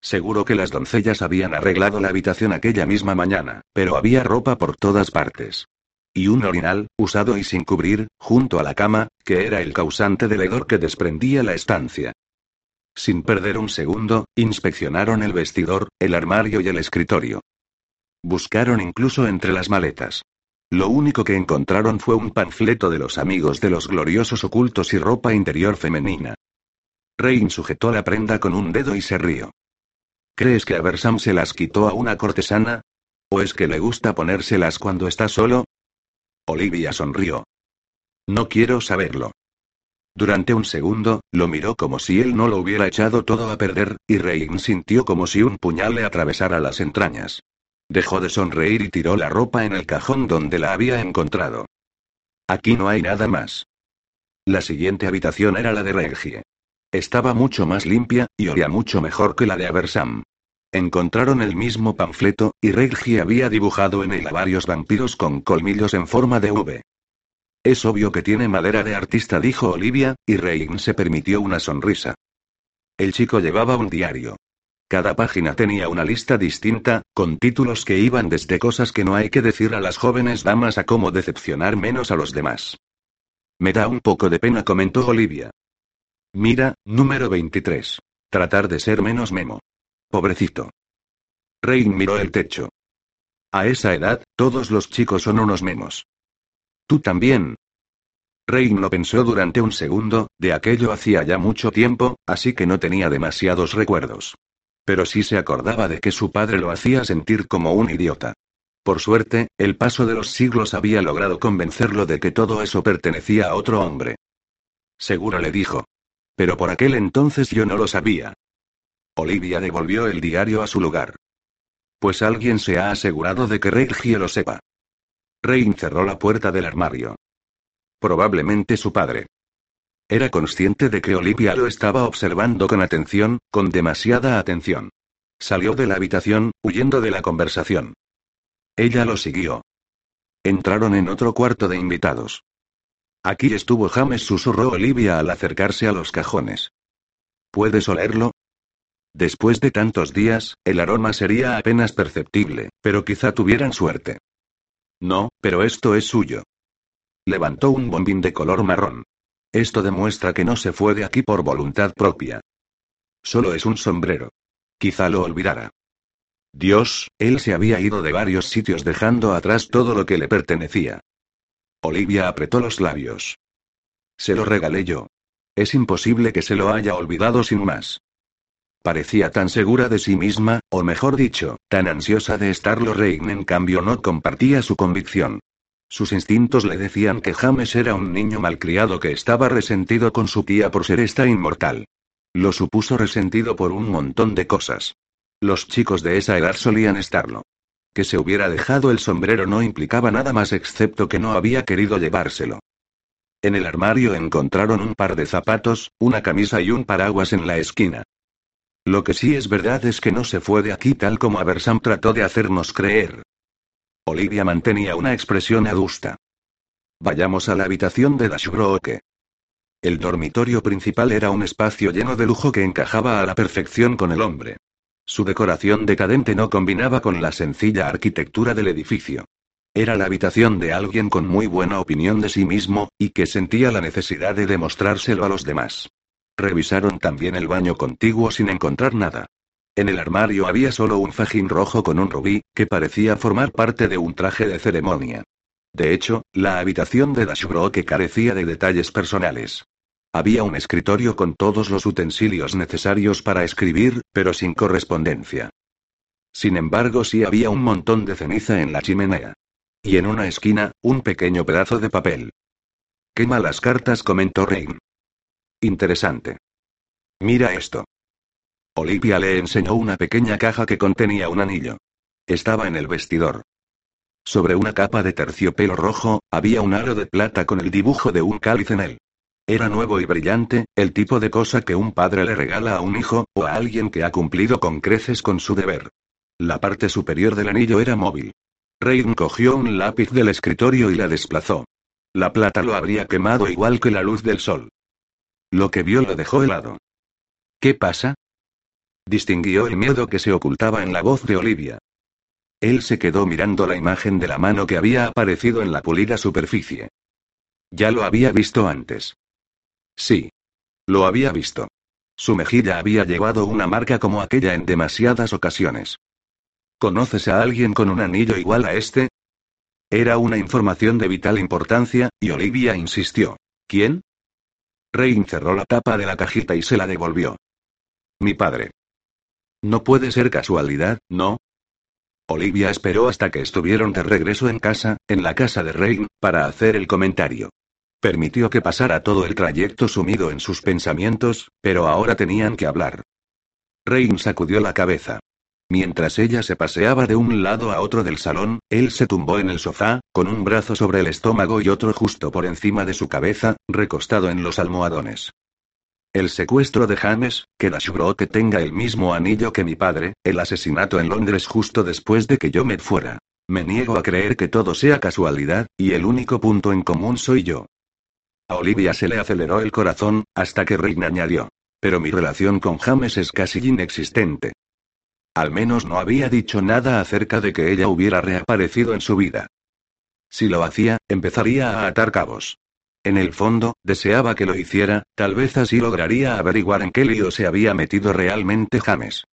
Seguro que las doncellas habían arreglado la habitación aquella misma mañana, pero había ropa por todas partes. Y un orinal, usado y sin cubrir, junto a la cama, que era el causante del hedor que desprendía la estancia. Sin perder un segundo, inspeccionaron el vestidor, el armario y el escritorio. Buscaron incluso entre las maletas. Lo único que encontraron fue un panfleto de los amigos de los gloriosos ocultos y ropa interior femenina. Rein sujetó la prenda con un dedo y se rió. ¿Crees que Aversam se las quitó a una cortesana? ¿O es que le gusta ponérselas cuando está solo? Olivia sonrió. No quiero saberlo. Durante un segundo, lo miró como si él no lo hubiera echado todo a perder, y Rein sintió como si un puñal le atravesara las entrañas. Dejó de sonreír y tiró la ropa en el cajón donde la había encontrado. Aquí no hay nada más. La siguiente habitación era la de Regie. Estaba mucho más limpia, y olía mucho mejor que la de Aversam. Encontraron el mismo panfleto, y Reggie había dibujado en él a varios vampiros con colmillos en forma de V. Es obvio que tiene madera de artista, dijo Olivia, y Rein se permitió una sonrisa. El chico llevaba un diario. Cada página tenía una lista distinta, con títulos que iban desde cosas que no hay que decir a las jóvenes damas a cómo decepcionar menos a los demás. Me da un poco de pena, comentó Olivia. Mira, número 23. Tratar de ser menos memo. Pobrecito. Rein miró el techo. A esa edad, todos los chicos son unos memos. Tú también. Rein lo pensó durante un segundo, de aquello hacía ya mucho tiempo, así que no tenía demasiados recuerdos. Pero sí se acordaba de que su padre lo hacía sentir como un idiota. Por suerte, el paso de los siglos había logrado convencerlo de que todo eso pertenecía a otro hombre. Seguro le dijo. Pero por aquel entonces yo no lo sabía. Olivia devolvió el diario a su lugar. Pues alguien se ha asegurado de que Reggie lo sepa. Rein cerró la puerta del armario. Probablemente su padre. Era consciente de que Olivia lo estaba observando con atención, con demasiada atención. Salió de la habitación, huyendo de la conversación. Ella lo siguió. Entraron en otro cuarto de invitados. Aquí estuvo James, susurró Olivia al acercarse a los cajones. ¿Puedes olerlo? Después de tantos días, el aroma sería apenas perceptible, pero quizá tuvieran suerte. No, pero esto es suyo. Levantó un bombín de color marrón. Esto demuestra que no se fue de aquí por voluntad propia. Solo es un sombrero. Quizá lo olvidara. Dios, él se había ido de varios sitios dejando atrás todo lo que le pertenecía. Olivia apretó los labios. Se lo regalé yo. Es imposible que se lo haya olvidado sin más. Parecía tan segura de sí misma, o mejor dicho, tan ansiosa de estarlo Rein en cambio no compartía su convicción. Sus instintos le decían que James era un niño malcriado que estaba resentido con su tía por ser esta inmortal. Lo supuso resentido por un montón de cosas. Los chicos de esa edad solían estarlo. Que se hubiera dejado el sombrero no implicaba nada más excepto que no había querido llevárselo. En el armario encontraron un par de zapatos, una camisa y un paraguas en la esquina. Lo que sí es verdad es que no se fue de aquí tal como Aversam trató de hacernos creer. Olivia mantenía una expresión adusta. Vayamos a la habitación de Dashbroke. El dormitorio principal era un espacio lleno de lujo que encajaba a la perfección con el hombre. Su decoración decadente no combinaba con la sencilla arquitectura del edificio. Era la habitación de alguien con muy buena opinión de sí mismo, y que sentía la necesidad de demostrárselo a los demás. Revisaron también el baño contiguo sin encontrar nada. En el armario había solo un fajín rojo con un rubí, que parecía formar parte de un traje de ceremonia. De hecho, la habitación de que carecía de detalles personales. Había un escritorio con todos los utensilios necesarios para escribir, pero sin correspondencia. Sin embargo, sí había un montón de ceniza en la chimenea. Y en una esquina, un pequeño pedazo de papel. Quema las cartas, comentó Rein. Interesante. Mira esto. Olivia le enseñó una pequeña caja que contenía un anillo. Estaba en el vestidor. Sobre una capa de terciopelo rojo, había un aro de plata con el dibujo de un cáliz en él. Era nuevo y brillante, el tipo de cosa que un padre le regala a un hijo, o a alguien que ha cumplido con creces con su deber. La parte superior del anillo era móvil. Rein cogió un lápiz del escritorio y la desplazó. La plata lo habría quemado igual que la luz del sol. Lo que vio lo dejó helado. ¿Qué pasa? Distinguió el miedo que se ocultaba en la voz de Olivia. Él se quedó mirando la imagen de la mano que había aparecido en la pulida superficie. Ya lo había visto antes. Sí. Lo había visto. Su mejilla había llevado una marca como aquella en demasiadas ocasiones. ¿Conoces a alguien con un anillo igual a este? Era una información de vital importancia, y Olivia insistió. ¿Quién? Rein cerró la tapa de la cajita y se la devolvió. Mi padre. No puede ser casualidad, ¿no? Olivia esperó hasta que estuvieron de regreso en casa, en la casa de Rein, para hacer el comentario. Permitió que pasara todo el trayecto sumido en sus pensamientos, pero ahora tenían que hablar. Rein sacudió la cabeza. Mientras ella se paseaba de un lado a otro del salón, él se tumbó en el sofá, con un brazo sobre el estómago y otro justo por encima de su cabeza, recostado en los almohadones. El secuestro de James, que que tenga el mismo anillo que mi padre, el asesinato en Londres justo después de que yo me fuera. Me niego a creer que todo sea casualidad, y el único punto en común soy yo. A Olivia se le aceleró el corazón, hasta que Rein añadió. Pero mi relación con James es casi inexistente. Al menos no había dicho nada acerca de que ella hubiera reaparecido en su vida. Si lo hacía, empezaría a atar cabos. En el fondo, deseaba que lo hiciera, tal vez así lograría averiguar en qué lío se había metido realmente James.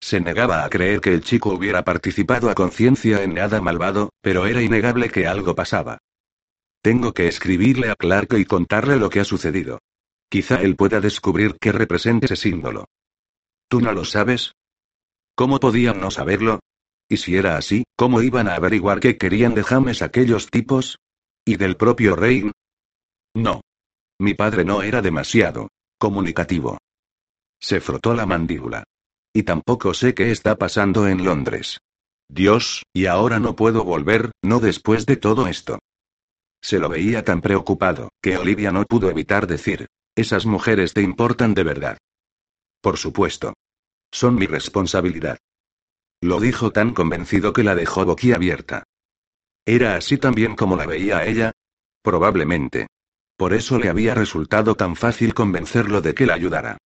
Se negaba a creer que el chico hubiera participado a conciencia en nada malvado, pero era innegable que algo pasaba. Tengo que escribirle a Clark y contarle lo que ha sucedido. Quizá él pueda descubrir qué representa ese símbolo. ¿Tú no lo sabes? ¿Cómo podían no saberlo? Y si era así, ¿cómo iban a averiguar qué querían de James aquellos tipos? ¿Y del propio rey? No. Mi padre no era demasiado comunicativo. Se frotó la mandíbula. Y tampoco sé qué está pasando en Londres. Dios, y ahora no puedo volver, no después de todo esto. Se lo veía tan preocupado, que Olivia no pudo evitar decir, esas mujeres te importan de verdad. Por supuesto. Son mi responsabilidad. Lo dijo tan convencido que la dejó boquiabierta. ¿Era así también como la veía ella? Probablemente. Por eso le había resultado tan fácil convencerlo de que la ayudara.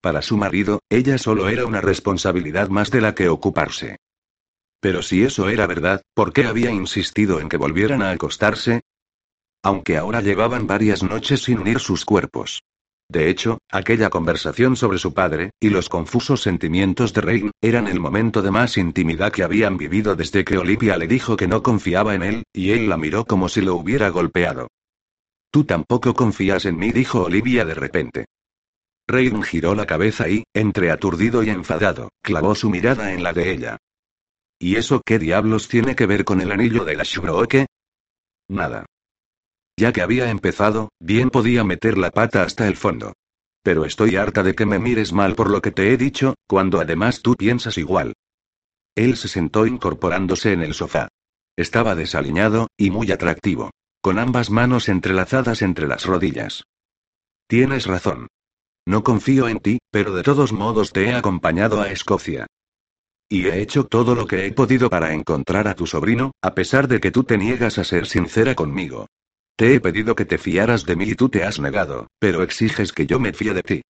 Para su marido, ella solo era una responsabilidad más de la que ocuparse. Pero si eso era verdad, ¿por qué había insistido en que volvieran a acostarse? Aunque ahora llevaban varias noches sin unir sus cuerpos. De hecho, aquella conversación sobre su padre, y los confusos sentimientos de Rein, eran el momento de más intimidad que habían vivido desde que Olivia le dijo que no confiaba en él, y él la miró como si lo hubiera golpeado. Tú tampoco confías en mí, dijo Olivia de repente. Rein giró la cabeza y, entre aturdido y enfadado, clavó su mirada en la de ella. ¿Y eso qué diablos tiene que ver con el anillo de la Shuroke? Nada. Ya que había empezado, bien podía meter la pata hasta el fondo. Pero estoy harta de que me mires mal por lo que te he dicho, cuando además tú piensas igual. Él se sentó incorporándose en el sofá. Estaba desaliñado, y muy atractivo. Con ambas manos entrelazadas entre las rodillas. Tienes razón. No confío en ti, pero de todos modos te he acompañado a Escocia. Y he hecho todo lo que he podido para encontrar a tu sobrino, a pesar de que tú te niegas a ser sincera conmigo. Te he pedido que te fiaras de mí y tú te has negado, pero exiges que yo me fíe de ti.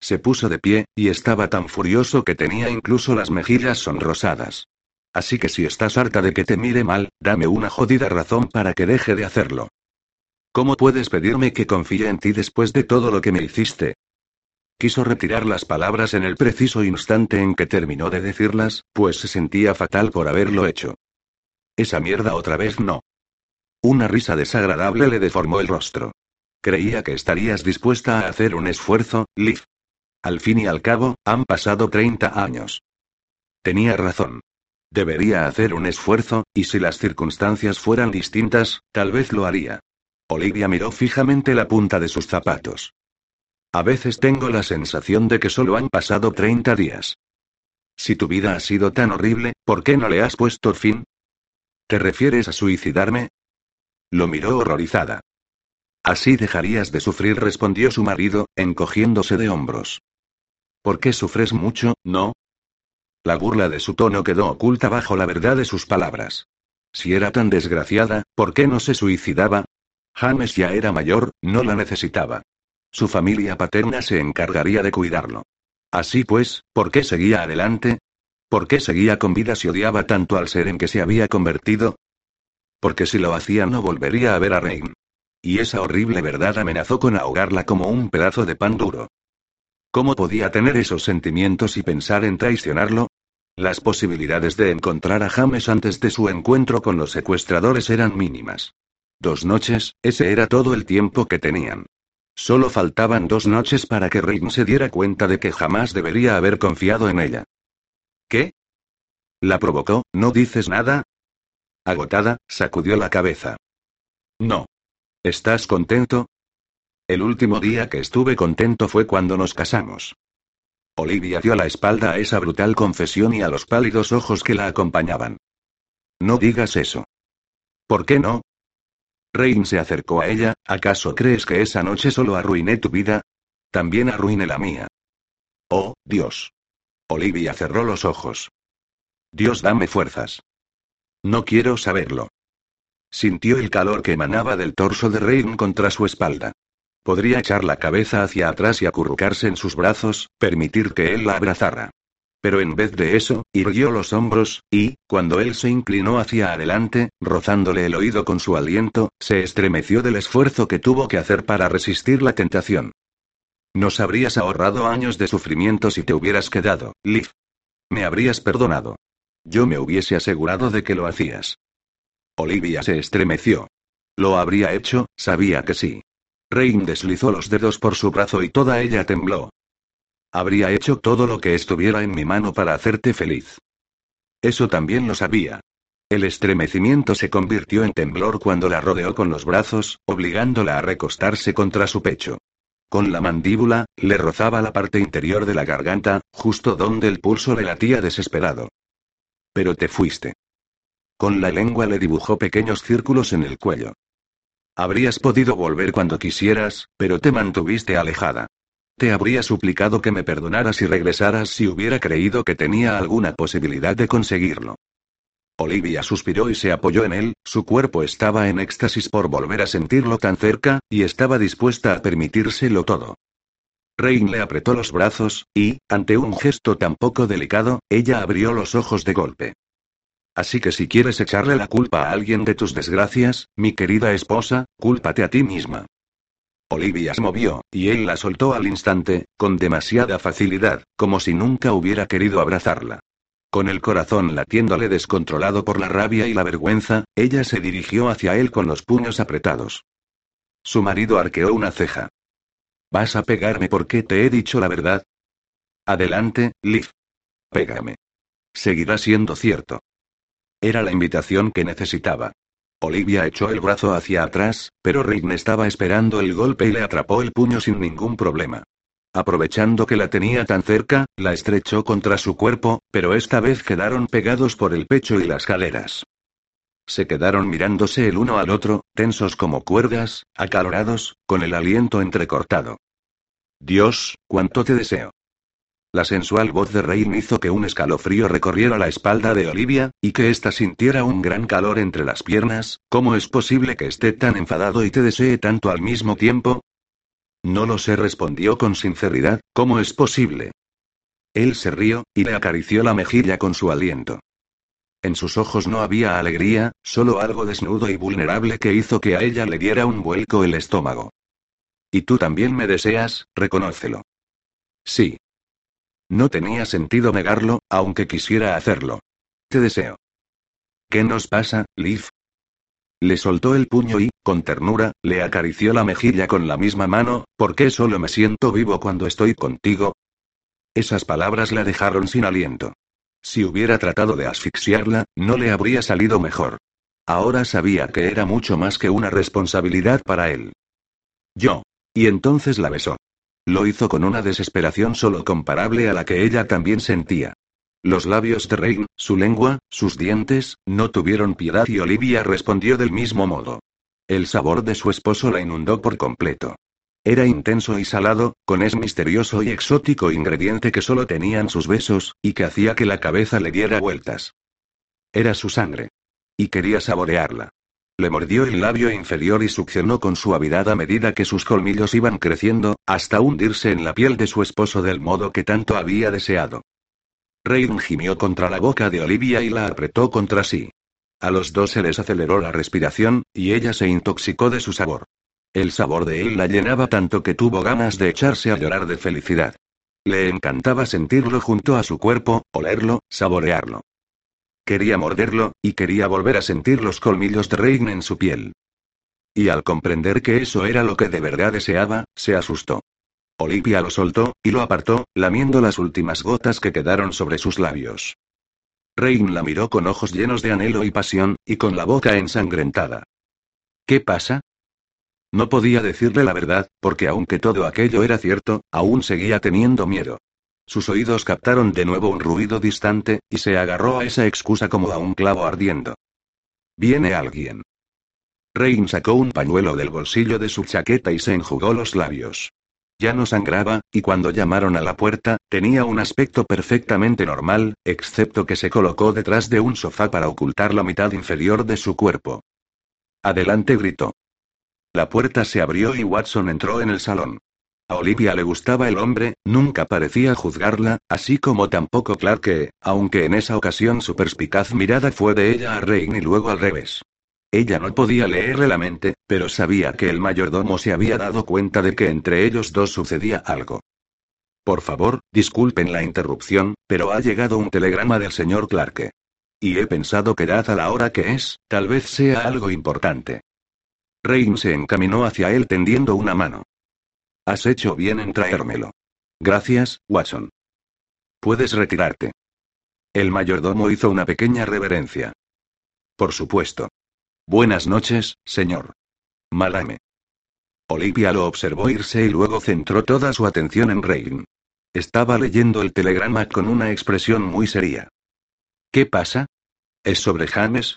Se puso de pie, y estaba tan furioso que tenía incluso las mejillas sonrosadas. Así que si estás harta de que te mire mal, dame una jodida razón para que deje de hacerlo. ¿Cómo puedes pedirme que confíe en ti después de todo lo que me hiciste? Quiso retirar las palabras en el preciso instante en que terminó de decirlas, pues se sentía fatal por haberlo hecho. Esa mierda otra vez no. Una risa desagradable le deformó el rostro. Creía que estarías dispuesta a hacer un esfuerzo, Liv. Al fin y al cabo, han pasado 30 años. Tenía razón. Debería hacer un esfuerzo, y si las circunstancias fueran distintas, tal vez lo haría. Olivia miró fijamente la punta de sus zapatos. A veces tengo la sensación de que solo han pasado 30 días. Si tu vida ha sido tan horrible, ¿por qué no le has puesto fin? ¿Te refieres a suicidarme? Lo miró horrorizada. Así dejarías de sufrir, respondió su marido, encogiéndose de hombros. ¿Por qué sufres mucho, no? La burla de su tono quedó oculta bajo la verdad de sus palabras. Si era tan desgraciada, ¿por qué no se suicidaba? James ya era mayor, no la necesitaba. Su familia paterna se encargaría de cuidarlo. Así pues, ¿por qué seguía adelante? ¿Por qué seguía con vida si odiaba tanto al ser en que se había convertido? Porque si lo hacía no volvería a ver a Rain. Y esa horrible verdad amenazó con ahogarla como un pedazo de pan duro. ¿Cómo podía tener esos sentimientos y pensar en traicionarlo? Las posibilidades de encontrar a James antes de su encuentro con los secuestradores eran mínimas. Dos noches, ese era todo el tiempo que tenían. Solo faltaban dos noches para que Reign se diera cuenta de que jamás debería haber confiado en ella. ¿Qué? La provocó, ¿no dices nada? Agotada, sacudió la cabeza. No. ¿Estás contento? El último día que estuve contento fue cuando nos casamos. Olivia dio la espalda a esa brutal confesión y a los pálidos ojos que la acompañaban. No digas eso. ¿Por qué no? Rain se acercó a ella, ¿acaso crees que esa noche solo arruiné tu vida? También arruiné la mía. Oh, Dios. Olivia cerró los ojos. Dios dame fuerzas. No quiero saberlo. Sintió el calor que emanaba del torso de Rain contra su espalda. Podría echar la cabeza hacia atrás y acurrucarse en sus brazos, permitir que él la abrazara. Pero en vez de eso, irguió los hombros, y, cuando él se inclinó hacia adelante, rozándole el oído con su aliento, se estremeció del esfuerzo que tuvo que hacer para resistir la tentación. Nos habrías ahorrado años de sufrimiento si te hubieras quedado, Liv. Me habrías perdonado. Yo me hubiese asegurado de que lo hacías. Olivia se estremeció. Lo habría hecho, sabía que sí. Rain deslizó los dedos por su brazo y toda ella tembló. Habría hecho todo lo que estuviera en mi mano para hacerte feliz. Eso también lo sabía. El estremecimiento se convirtió en temblor cuando la rodeó con los brazos, obligándola a recostarse contra su pecho. Con la mandíbula, le rozaba la parte interior de la garganta, justo donde el pulso le latía desesperado. Pero te fuiste. Con la lengua le dibujó pequeños círculos en el cuello. Habrías podido volver cuando quisieras, pero te mantuviste alejada. Te habría suplicado que me perdonaras y regresaras si hubiera creído que tenía alguna posibilidad de conseguirlo. Olivia suspiró y se apoyó en él, su cuerpo estaba en éxtasis por volver a sentirlo tan cerca, y estaba dispuesta a permitírselo todo. Rain le apretó los brazos, y, ante un gesto tan poco delicado, ella abrió los ojos de golpe. Así que si quieres echarle la culpa a alguien de tus desgracias, mi querida esposa, cúlpate a ti misma. Olivia se movió, y él la soltó al instante, con demasiada facilidad, como si nunca hubiera querido abrazarla. Con el corazón latiéndole descontrolado por la rabia y la vergüenza, ella se dirigió hacia él con los puños apretados. Su marido arqueó una ceja. ¿Vas a pegarme porque te he dicho la verdad? Adelante, Liv. Pégame. Seguirá siendo cierto. Era la invitación que necesitaba. Olivia echó el brazo hacia atrás, pero Rign estaba esperando el golpe y le atrapó el puño sin ningún problema. Aprovechando que la tenía tan cerca, la estrechó contra su cuerpo, pero esta vez quedaron pegados por el pecho y las caderas. Se quedaron mirándose el uno al otro, tensos como cuerdas, acalorados, con el aliento entrecortado. Dios, cuánto te deseo. La sensual voz de Rain hizo que un escalofrío recorriera la espalda de Olivia, y que ésta sintiera un gran calor entre las piernas. ¿Cómo es posible que esté tan enfadado y te desee tanto al mismo tiempo? No lo sé, respondió con sinceridad, ¿cómo es posible? Él se rió, y le acarició la mejilla con su aliento. En sus ojos no había alegría, solo algo desnudo y vulnerable que hizo que a ella le diera un vuelco el estómago. Y tú también me deseas, reconócelo. Sí. No tenía sentido negarlo, aunque quisiera hacerlo. Te deseo. ¿Qué nos pasa, Liv? Le soltó el puño y, con ternura, le acarició la mejilla con la misma mano, ¿por qué solo me siento vivo cuando estoy contigo? Esas palabras la dejaron sin aliento. Si hubiera tratado de asfixiarla, no le habría salido mejor. Ahora sabía que era mucho más que una responsabilidad para él. Yo. Y entonces la besó. Lo hizo con una desesperación solo comparable a la que ella también sentía. Los labios de Rein, su lengua, sus dientes, no tuvieron piedad y Olivia respondió del mismo modo. El sabor de su esposo la inundó por completo. Era intenso y salado, con ese misterioso y exótico ingrediente que solo tenían sus besos, y que hacía que la cabeza le diera vueltas. Era su sangre. Y quería saborearla. Le mordió el labio inferior y succionó con suavidad a medida que sus colmillos iban creciendo, hasta hundirse en la piel de su esposo del modo que tanto había deseado. Rain gimió contra la boca de Olivia y la apretó contra sí. A los dos se les aceleró la respiración, y ella se intoxicó de su sabor. El sabor de él la llenaba tanto que tuvo ganas de echarse a llorar de felicidad. Le encantaba sentirlo junto a su cuerpo, olerlo, saborearlo. Quería morderlo, y quería volver a sentir los colmillos de Reign en su piel. Y al comprender que eso era lo que de verdad deseaba, se asustó. Olivia lo soltó, y lo apartó, lamiendo las últimas gotas que quedaron sobre sus labios. Rein la miró con ojos llenos de anhelo y pasión, y con la boca ensangrentada. ¿Qué pasa? No podía decirle la verdad, porque aunque todo aquello era cierto, aún seguía teniendo miedo. Sus oídos captaron de nuevo un ruido distante, y se agarró a esa excusa como a un clavo ardiendo. Viene alguien. Rein sacó un pañuelo del bolsillo de su chaqueta y se enjugó los labios. Ya no sangraba, y cuando llamaron a la puerta, tenía un aspecto perfectamente normal, excepto que se colocó detrás de un sofá para ocultar la mitad inferior de su cuerpo. Adelante gritó. La puerta se abrió y Watson entró en el salón. A Olivia le gustaba el hombre, nunca parecía juzgarla, así como tampoco Clark que, aunque en esa ocasión su perspicaz mirada fue de ella a Rain y luego al revés. Ella no podía leerle la mente, pero sabía que el mayordomo se había dado cuenta de que entre ellos dos sucedía algo. Por favor, disculpen la interrupción, pero ha llegado un telegrama del señor Clarke. Y he pensado que dada la hora que es, tal vez sea algo importante. Rain se encaminó hacia él tendiendo una mano. Has hecho bien en traérmelo. Gracias, Watson. Puedes retirarte. El mayordomo hizo una pequeña reverencia. Por supuesto. Buenas noches, señor. Malame. Olivia lo observó irse y luego centró toda su atención en Rein. Estaba leyendo el telegrama con una expresión muy seria. ¿Qué pasa? ¿Es sobre James?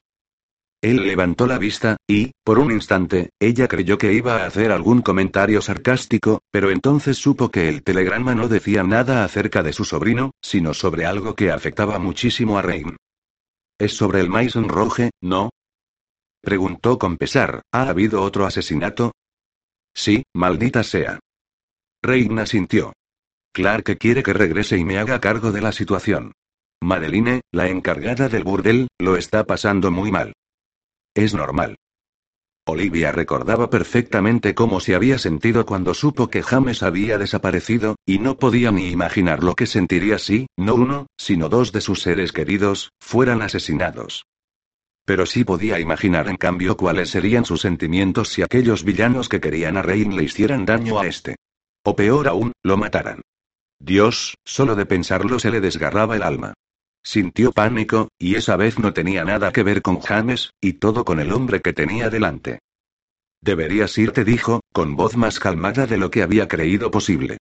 Él levantó la vista, y, por un instante, ella creyó que iba a hacer algún comentario sarcástico, pero entonces supo que el telegrama no decía nada acerca de su sobrino, sino sobre algo que afectaba muchísimo a Rein. Es sobre el Mason Roge, ¿no? Preguntó con pesar, ¿ha habido otro asesinato? Sí, maldita sea. Reina sintió. Clark quiere que regrese y me haga cargo de la situación. Madeline, la encargada del burdel, lo está pasando muy mal. Es normal. Olivia recordaba perfectamente cómo se había sentido cuando supo que James había desaparecido, y no podía ni imaginar lo que sentiría si, no uno, sino dos de sus seres queridos, fueran asesinados. Pero sí podía imaginar en cambio cuáles serían sus sentimientos si aquellos villanos que querían a Rein le hicieran daño a este. O peor aún, lo mataran. Dios, solo de pensarlo se le desgarraba el alma. Sintió pánico, y esa vez no tenía nada que ver con James, y todo con el hombre que tenía delante. Deberías irte, dijo, con voz más calmada de lo que había creído posible.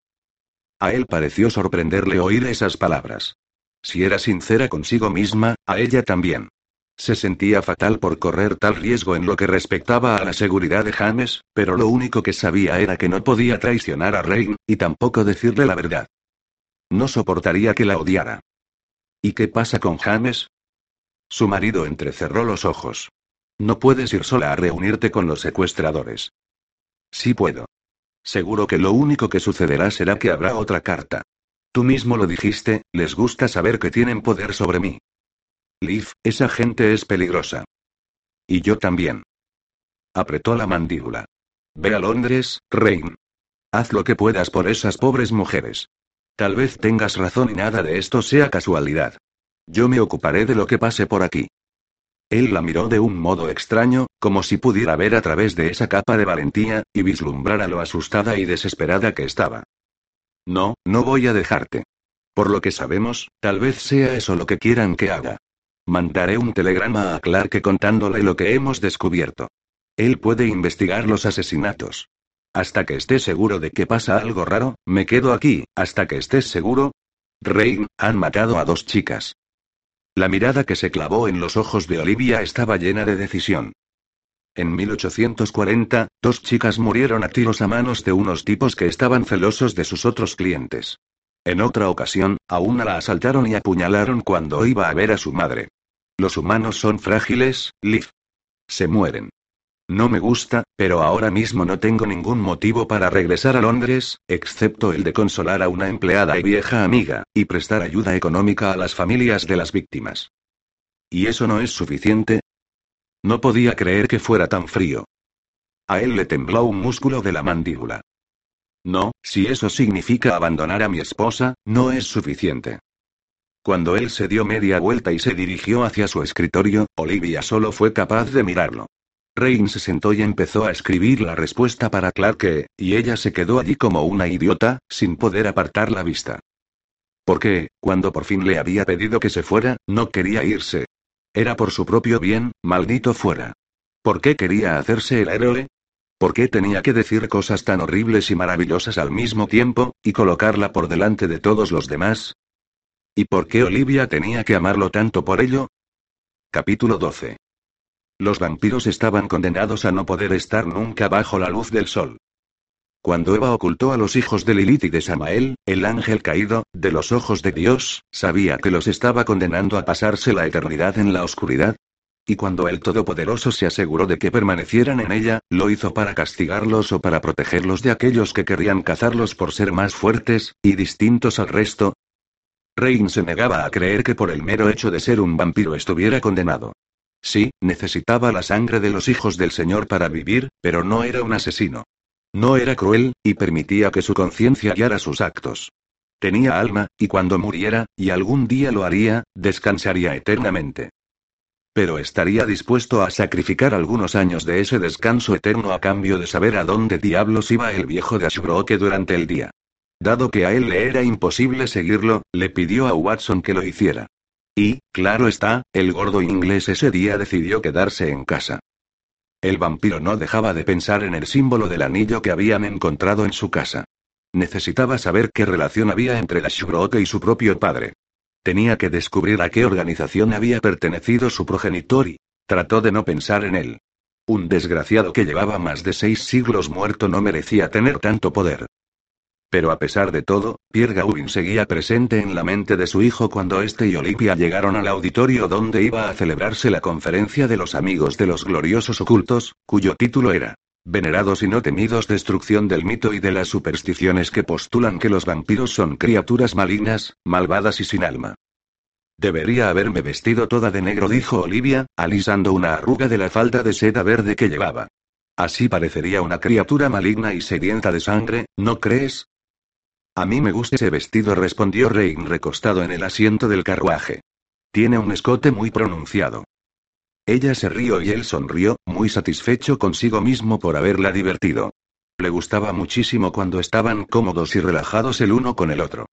A él pareció sorprenderle oír esas palabras. Si era sincera consigo misma, a ella también. Se sentía fatal por correr tal riesgo en lo que respectaba a la seguridad de James, pero lo único que sabía era que no podía traicionar a Rein, y tampoco decirle la verdad. No soportaría que la odiara. ¿Y qué pasa con James? Su marido entrecerró los ojos. No puedes ir sola a reunirte con los secuestradores. Sí puedo. Seguro que lo único que sucederá será que habrá otra carta. Tú mismo lo dijiste, les gusta saber que tienen poder sobre mí. Liv, esa gente es peligrosa. Y yo también. Apretó la mandíbula. Ve a Londres, Rain. Haz lo que puedas por esas pobres mujeres. Tal vez tengas razón y nada de esto sea casualidad. Yo me ocuparé de lo que pase por aquí. Él la miró de un modo extraño, como si pudiera ver a través de esa capa de valentía, y vislumbrara lo asustada y desesperada que estaba. No, no voy a dejarte. Por lo que sabemos, tal vez sea eso lo que quieran que haga. Mandaré un telegrama a Clark contándole lo que hemos descubierto. Él puede investigar los asesinatos. Hasta que esté seguro de que pasa algo raro, me quedo aquí, hasta que estés seguro. Rain, han matado a dos chicas. La mirada que se clavó en los ojos de Olivia estaba llena de decisión. En 1840, dos chicas murieron a tiros a manos de unos tipos que estaban celosos de sus otros clientes. En otra ocasión, a una la asaltaron y apuñalaron cuando iba a ver a su madre. Los humanos son frágiles, Liv. Se mueren. No me gusta, pero ahora mismo no tengo ningún motivo para regresar a Londres, excepto el de consolar a una empleada y vieja amiga, y prestar ayuda económica a las familias de las víctimas. ¿Y eso no es suficiente? No podía creer que fuera tan frío. A él le tembló un músculo de la mandíbula. No, si eso significa abandonar a mi esposa, no es suficiente. Cuando él se dio media vuelta y se dirigió hacia su escritorio, Olivia solo fue capaz de mirarlo. Rain se sentó y empezó a escribir la respuesta para Clark, y ella se quedó allí como una idiota, sin poder apartar la vista. Porque, cuando por fin le había pedido que se fuera, no quería irse. Era por su propio bien, maldito fuera. ¿Por qué quería hacerse el héroe? ¿Por qué tenía que decir cosas tan horribles y maravillosas al mismo tiempo, y colocarla por delante de todos los demás? ¿Y por qué Olivia tenía que amarlo tanto por ello? Capítulo 12. Los vampiros estaban condenados a no poder estar nunca bajo la luz del sol. Cuando Eva ocultó a los hijos de Lilith y de Samael, el ángel caído, de los ojos de Dios, sabía que los estaba condenando a pasarse la eternidad en la oscuridad. Y cuando el Todopoderoso se aseguró de que permanecieran en ella, lo hizo para castigarlos o para protegerlos de aquellos que querrían cazarlos por ser más fuertes, y distintos al resto. Rein se negaba a creer que por el mero hecho de ser un vampiro estuviera condenado. Sí, necesitaba la sangre de los hijos del Señor para vivir, pero no era un asesino. No era cruel, y permitía que su conciencia guiara sus actos. Tenía alma, y cuando muriera, y algún día lo haría, descansaría eternamente. Pero estaría dispuesto a sacrificar algunos años de ese descanso eterno a cambio de saber a dónde diablos iba el viejo de Ashbrook durante el día. Dado que a él le era imposible seguirlo, le pidió a Watson que lo hiciera. Y, claro está, el gordo inglés ese día decidió quedarse en casa. El vampiro no dejaba de pensar en el símbolo del anillo que habían encontrado en su casa. Necesitaba saber qué relación había entre la y su propio padre. Tenía que descubrir a qué organización había pertenecido su progenitor y trató de no pensar en él. Un desgraciado que llevaba más de seis siglos muerto no merecía tener tanto poder. Pero a pesar de todo, Pierre Gauvin seguía presente en la mente de su hijo cuando este y Olivia llegaron al auditorio donde iba a celebrarse la conferencia de los amigos de los gloriosos ocultos, cuyo título era Venerados y no temidos destrucción del mito y de las supersticiones que postulan que los vampiros son criaturas malignas, malvadas y sin alma. Debería haberme vestido toda de negro, dijo Olivia, alisando una arruga de la falda de seda verde que llevaba. Así parecería una criatura maligna y sedienta de sangre, ¿no crees? A mí me gusta ese vestido, respondió Rein recostado en el asiento del carruaje. Tiene un escote muy pronunciado. Ella se rió y él sonrió, muy satisfecho consigo mismo por haberla divertido. Le gustaba muchísimo cuando estaban cómodos y relajados el uno con el otro.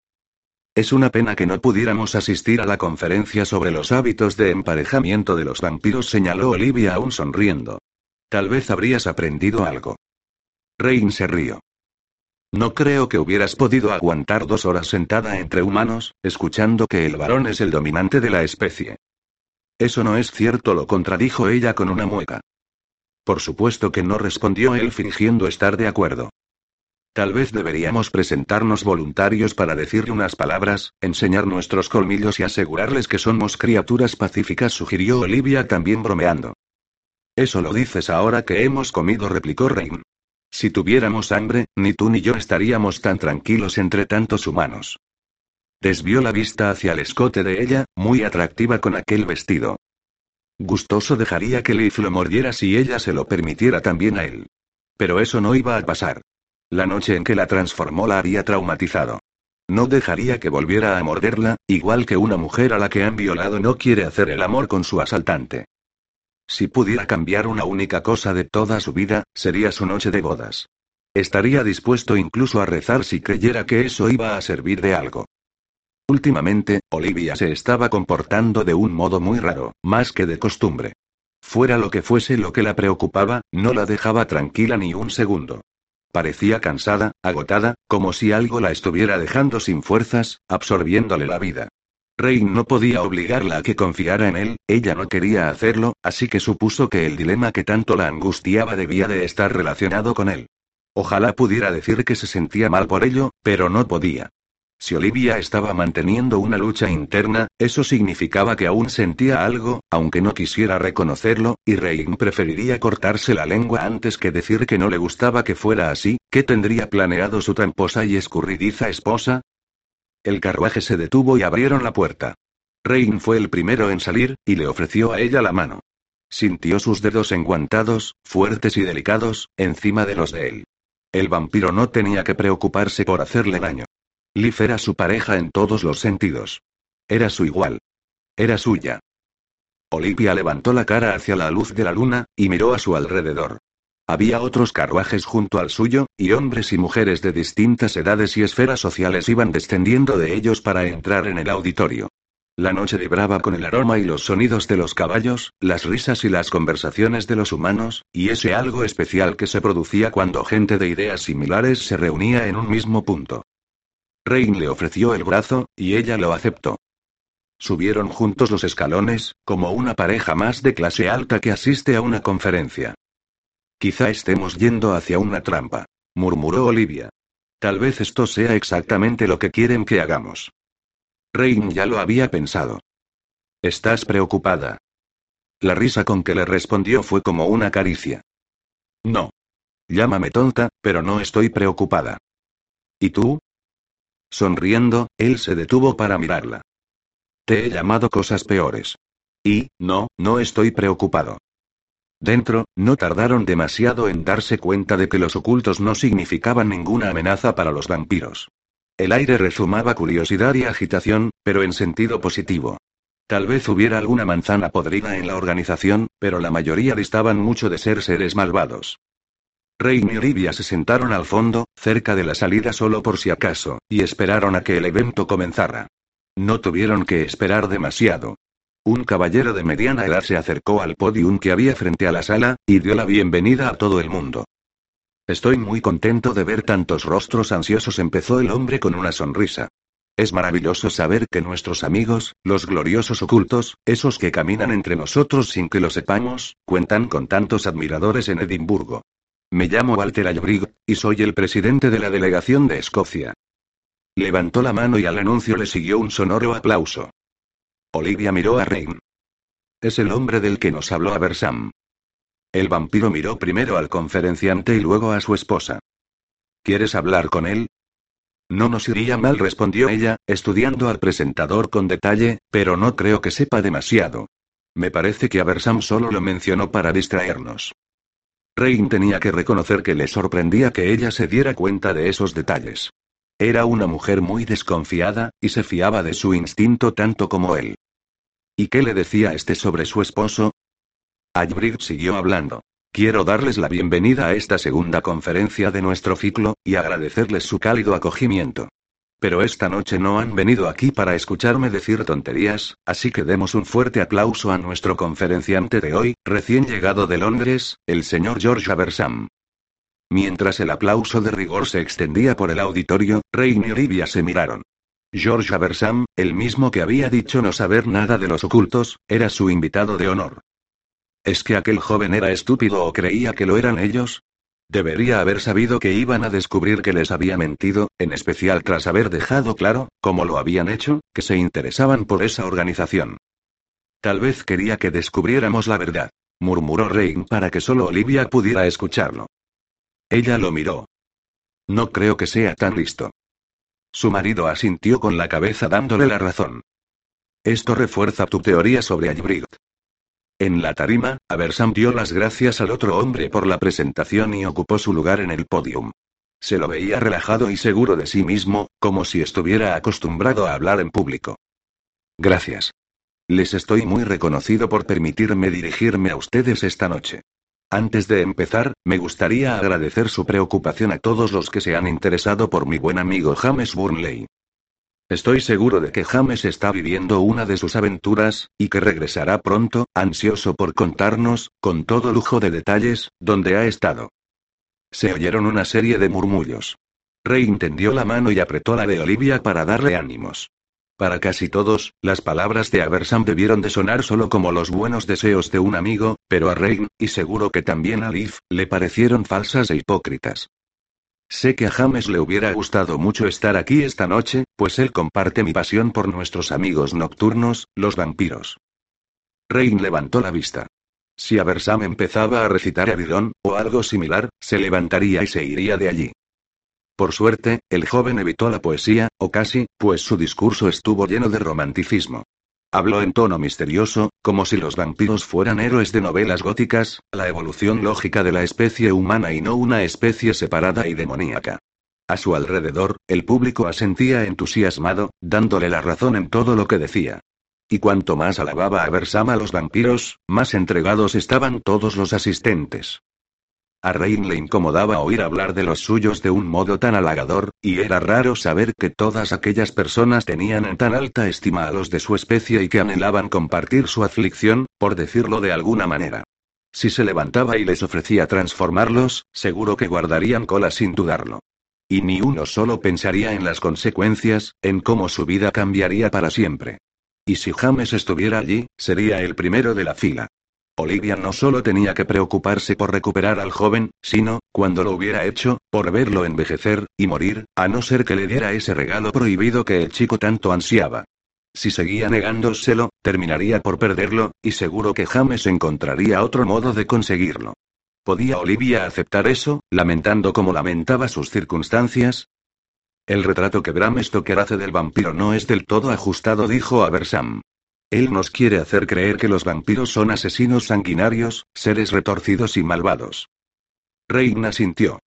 Es una pena que no pudiéramos asistir a la conferencia sobre los hábitos de emparejamiento de los vampiros, señaló Olivia aún sonriendo. Tal vez habrías aprendido algo. Rein se rió. No creo que hubieras podido aguantar dos horas sentada entre humanos, escuchando que el varón es el dominante de la especie. Eso no es cierto, lo contradijo ella con una mueca. Por supuesto que no respondió él fingiendo estar de acuerdo. Tal vez deberíamos presentarnos voluntarios para decirle unas palabras, enseñar nuestros colmillos y asegurarles que somos criaturas pacíficas, sugirió Olivia también bromeando. Eso lo dices ahora que hemos comido, replicó Rein. Si tuviéramos hambre, ni tú ni yo estaríamos tan tranquilos entre tantos humanos. Desvió la vista hacia el escote de ella, muy atractiva con aquel vestido. Gustoso dejaría que Leif lo mordiera si ella se lo permitiera también a él. Pero eso no iba a pasar. La noche en que la transformó la había traumatizado. No dejaría que volviera a morderla, igual que una mujer a la que han violado no quiere hacer el amor con su asaltante. Si pudiera cambiar una única cosa de toda su vida, sería su noche de bodas. Estaría dispuesto incluso a rezar si creyera que eso iba a servir de algo. Últimamente, Olivia se estaba comportando de un modo muy raro, más que de costumbre. Fuera lo que fuese lo que la preocupaba, no la dejaba tranquila ni un segundo. Parecía cansada, agotada, como si algo la estuviera dejando sin fuerzas, absorbiéndole la vida. Rein no podía obligarla a que confiara en él, ella no quería hacerlo, así que supuso que el dilema que tanto la angustiaba debía de estar relacionado con él. Ojalá pudiera decir que se sentía mal por ello, pero no podía. Si Olivia estaba manteniendo una lucha interna, eso significaba que aún sentía algo, aunque no quisiera reconocerlo, y Rein preferiría cortarse la lengua antes que decir que no le gustaba que fuera así, ¿qué tendría planeado su tramposa y escurridiza esposa? El carruaje se detuvo y abrieron la puerta. Rein fue el primero en salir, y le ofreció a ella la mano. Sintió sus dedos enguantados, fuertes y delicados, encima de los de él. El vampiro no tenía que preocuparse por hacerle daño. Liv era su pareja en todos los sentidos. Era su igual. Era suya. Olivia levantó la cara hacia la luz de la luna, y miró a su alrededor. Había otros carruajes junto al suyo, y hombres y mujeres de distintas edades y esferas sociales iban descendiendo de ellos para entrar en el auditorio. La noche vibraba con el aroma y los sonidos de los caballos, las risas y las conversaciones de los humanos, y ese algo especial que se producía cuando gente de ideas similares se reunía en un mismo punto. Rain le ofreció el brazo, y ella lo aceptó. Subieron juntos los escalones, como una pareja más de clase alta que asiste a una conferencia. Quizá estemos yendo hacia una trampa, murmuró Olivia. Tal vez esto sea exactamente lo que quieren que hagamos. Rain ya lo había pensado. ¿Estás preocupada? La risa con que le respondió fue como una caricia. No. Llámame tonta, pero no estoy preocupada. ¿Y tú? Sonriendo, él se detuvo para mirarla. Te he llamado cosas peores. Y, no, no estoy preocupado. Dentro, no tardaron demasiado en darse cuenta de que los ocultos no significaban ninguna amenaza para los vampiros. El aire rezumaba curiosidad y agitación, pero en sentido positivo. Tal vez hubiera alguna manzana podrida en la organización, pero la mayoría distaban mucho de ser seres malvados. Rey y Olivia se sentaron al fondo, cerca de la salida solo por si acaso, y esperaron a que el evento comenzara. No tuvieron que esperar demasiado. Un caballero de mediana edad se acercó al podium que había frente a la sala, y dio la bienvenida a todo el mundo. Estoy muy contento de ver tantos rostros ansiosos, empezó el hombre con una sonrisa. Es maravilloso saber que nuestros amigos, los gloriosos ocultos, esos que caminan entre nosotros sin que lo sepamos, cuentan con tantos admiradores en Edimburgo. Me llamo Walter Albrig, y soy el presidente de la delegación de Escocia. Levantó la mano y al anuncio le siguió un sonoro aplauso. Olivia miró a Rain. Es el hombre del que nos habló Aversam. El vampiro miró primero al conferenciante y luego a su esposa. ¿Quieres hablar con él? No nos iría mal, respondió ella, estudiando al presentador con detalle, pero no creo que sepa demasiado. Me parece que Aversam solo lo mencionó para distraernos. Rain tenía que reconocer que le sorprendía que ella se diera cuenta de esos detalles. Era una mujer muy desconfiada, y se fiaba de su instinto tanto como él. ¿Y qué le decía este sobre su esposo? Albrecht siguió hablando. Quiero darles la bienvenida a esta segunda conferencia de nuestro ciclo, y agradecerles su cálido acogimiento. Pero esta noche no han venido aquí para escucharme decir tonterías, así que demos un fuerte aplauso a nuestro conferenciante de hoy, recién llegado de Londres, el señor George Aversam. Mientras el aplauso de rigor se extendía por el auditorio, Rey y Olivia se miraron. George Aversam, el mismo que había dicho no saber nada de los ocultos, era su invitado de honor. ¿Es que aquel joven era estúpido o creía que lo eran ellos? Debería haber sabido que iban a descubrir que les había mentido, en especial tras haber dejado claro, como lo habían hecho, que se interesaban por esa organización. Tal vez quería que descubriéramos la verdad, murmuró Rain para que solo Olivia pudiera escucharlo. Ella lo miró. No creo que sea tan listo. Su marido asintió con la cabeza dándole la razón. Esto refuerza tu teoría sobre Albrecht. En la tarima, Aversam dio las gracias al otro hombre por la presentación y ocupó su lugar en el podium. Se lo veía relajado y seguro de sí mismo, como si estuviera acostumbrado a hablar en público. Gracias. Les estoy muy reconocido por permitirme dirigirme a ustedes esta noche. Antes de empezar, me gustaría agradecer su preocupación a todos los que se han interesado por mi buen amigo James Burnley. Estoy seguro de que James está viviendo una de sus aventuras, y que regresará pronto, ansioso por contarnos, con todo lujo de detalles, dónde ha estado. Se oyeron una serie de murmullos. Rey tendió la mano y apretó la de Olivia para darle ánimos. Para casi todos, las palabras de Aversam debieron de sonar solo como los buenos deseos de un amigo, pero a Rein, y seguro que también a Liv, le parecieron falsas e hipócritas. Sé que a James le hubiera gustado mucho estar aquí esta noche, pues él comparte mi pasión por nuestros amigos nocturnos, los vampiros. Rein levantó la vista. Si Aversam empezaba a recitar Avidón, o algo similar, se levantaría y se iría de allí. Por suerte, el joven evitó la poesía, o casi, pues su discurso estuvo lleno de romanticismo. Habló en tono misterioso, como si los vampiros fueran héroes de novelas góticas, la evolución lógica de la especie humana y no una especie separada y demoníaca. A su alrededor, el público asentía entusiasmado, dándole la razón en todo lo que decía. Y cuanto más alababa a Bersam a los vampiros, más entregados estaban todos los asistentes. A Rein le incomodaba oír hablar de los suyos de un modo tan halagador, y era raro saber que todas aquellas personas tenían en tan alta estima a los de su especie y que anhelaban compartir su aflicción, por decirlo de alguna manera. Si se levantaba y les ofrecía transformarlos, seguro que guardarían cola sin dudarlo. Y ni uno solo pensaría en las consecuencias, en cómo su vida cambiaría para siempre. Y si James estuviera allí, sería el primero de la fila. Olivia no solo tenía que preocuparse por recuperar al joven, sino, cuando lo hubiera hecho, por verlo envejecer, y morir, a no ser que le diera ese regalo prohibido que el chico tanto ansiaba. Si seguía negándoselo, terminaría por perderlo, y seguro que James encontraría otro modo de conseguirlo. ¿Podía Olivia aceptar eso, lamentando como lamentaba sus circunstancias? El retrato que Bram Stoker hace del vampiro no es del todo ajustado, dijo a Bersam. Él nos quiere hacer creer que los vampiros son asesinos sanguinarios, seres retorcidos y malvados. Reina sintió.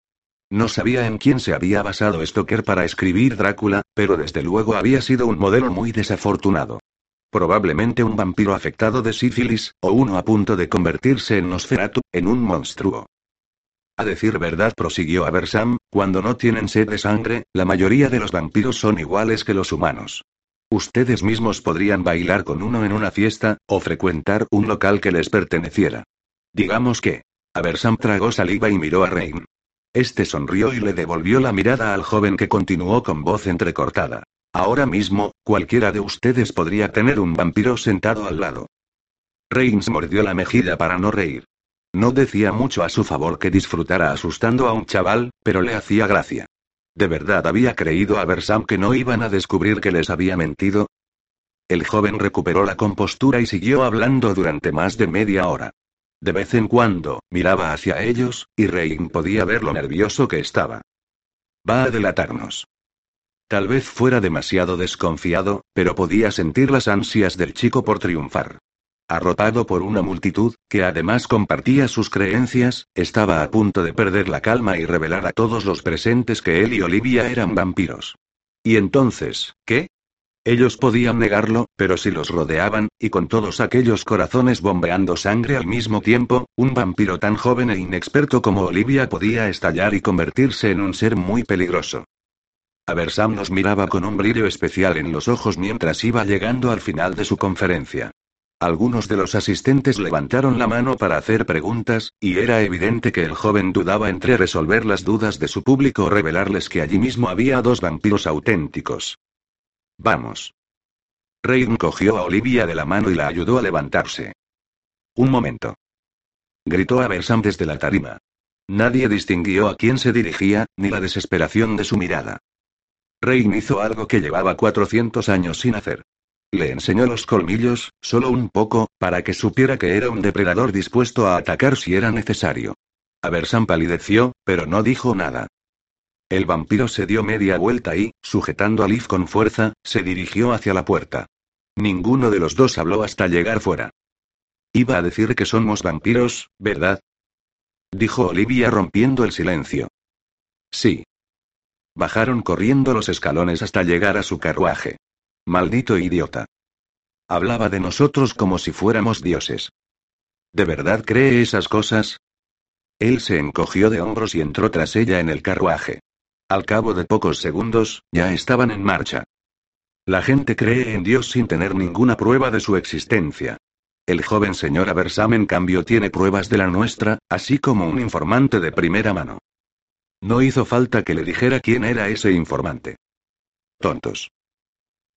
No sabía en quién se había basado Stoker para escribir Drácula, pero desde luego había sido un modelo muy desafortunado. Probablemente un vampiro afectado de sífilis, o uno a punto de convertirse en Nosferatu, en un monstruo. A decir verdad, prosiguió Aversam, cuando no tienen sed de sangre, la mayoría de los vampiros son iguales que los humanos. Ustedes mismos podrían bailar con uno en una fiesta, o frecuentar un local que les perteneciera. Digamos que. Aversam tragó saliva y miró a Rein. Este sonrió y le devolvió la mirada al joven que continuó con voz entrecortada. Ahora mismo, cualquiera de ustedes podría tener un vampiro sentado al lado. Reigns mordió la mejilla para no reír. No decía mucho a su favor que disfrutara asustando a un chaval, pero le hacía gracia. ¿De verdad había creído a Bersam que no iban a descubrir que les había mentido? El joven recuperó la compostura y siguió hablando durante más de media hora. De vez en cuando, miraba hacia ellos, y Rein podía ver lo nervioso que estaba. Va a delatarnos. Tal vez fuera demasiado desconfiado, pero podía sentir las ansias del chico por triunfar. Arropado por una multitud, que además compartía sus creencias, estaba a punto de perder la calma y revelar a todos los presentes que él y Olivia eran vampiros. ¿Y entonces, qué? Ellos podían negarlo, pero si los rodeaban, y con todos aquellos corazones bombeando sangre al mismo tiempo, un vampiro tan joven e inexperto como Olivia podía estallar y convertirse en un ser muy peligroso. Aversam nos miraba con un brillo especial en los ojos mientras iba llegando al final de su conferencia. Algunos de los asistentes levantaron la mano para hacer preguntas, y era evidente que el joven dudaba entre resolver las dudas de su público o revelarles que allí mismo había dos vampiros auténticos. Vamos. Rein cogió a Olivia de la mano y la ayudó a levantarse. Un momento. Gritó a Bersam desde la tarima. Nadie distinguió a quién se dirigía, ni la desesperación de su mirada. Rein hizo algo que llevaba 400 años sin hacer. Le enseñó los colmillos, solo un poco, para que supiera que era un depredador dispuesto a atacar si era necesario. Aversan palideció, pero no dijo nada. El vampiro se dio media vuelta y, sujetando a Liv con fuerza, se dirigió hacia la puerta. Ninguno de los dos habló hasta llegar fuera. Iba a decir que somos vampiros, ¿verdad? Dijo Olivia rompiendo el silencio. Sí. Bajaron corriendo los escalones hasta llegar a su carruaje. Maldito idiota. Hablaba de nosotros como si fuéramos dioses. ¿De verdad cree esas cosas? Él se encogió de hombros y entró tras ella en el carruaje. Al cabo de pocos segundos, ya estaban en marcha. La gente cree en Dios sin tener ninguna prueba de su existencia. El joven señor Aversam en cambio tiene pruebas de la nuestra, así como un informante de primera mano. No hizo falta que le dijera quién era ese informante. Tontos.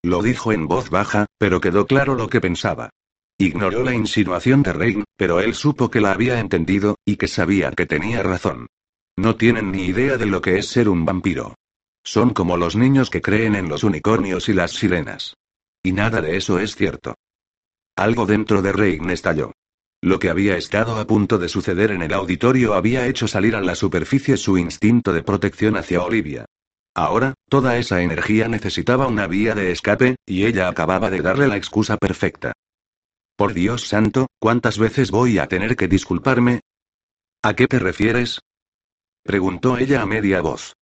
Lo dijo en voz baja, pero quedó claro lo que pensaba. Ignoró la insinuación de Rein, pero él supo que la había entendido, y que sabía que tenía razón. No tienen ni idea de lo que es ser un vampiro. Son como los niños que creen en los unicornios y las sirenas. Y nada de eso es cierto. Algo dentro de Rein estalló. Lo que había estado a punto de suceder en el auditorio había hecho salir a la superficie su instinto de protección hacia Olivia. Ahora, toda esa energía necesitaba una vía de escape, y ella acababa de darle la excusa perfecta. Por Dios santo, ¿cuántas veces voy a tener que disculparme? ¿A qué te refieres? preguntó ella a media voz.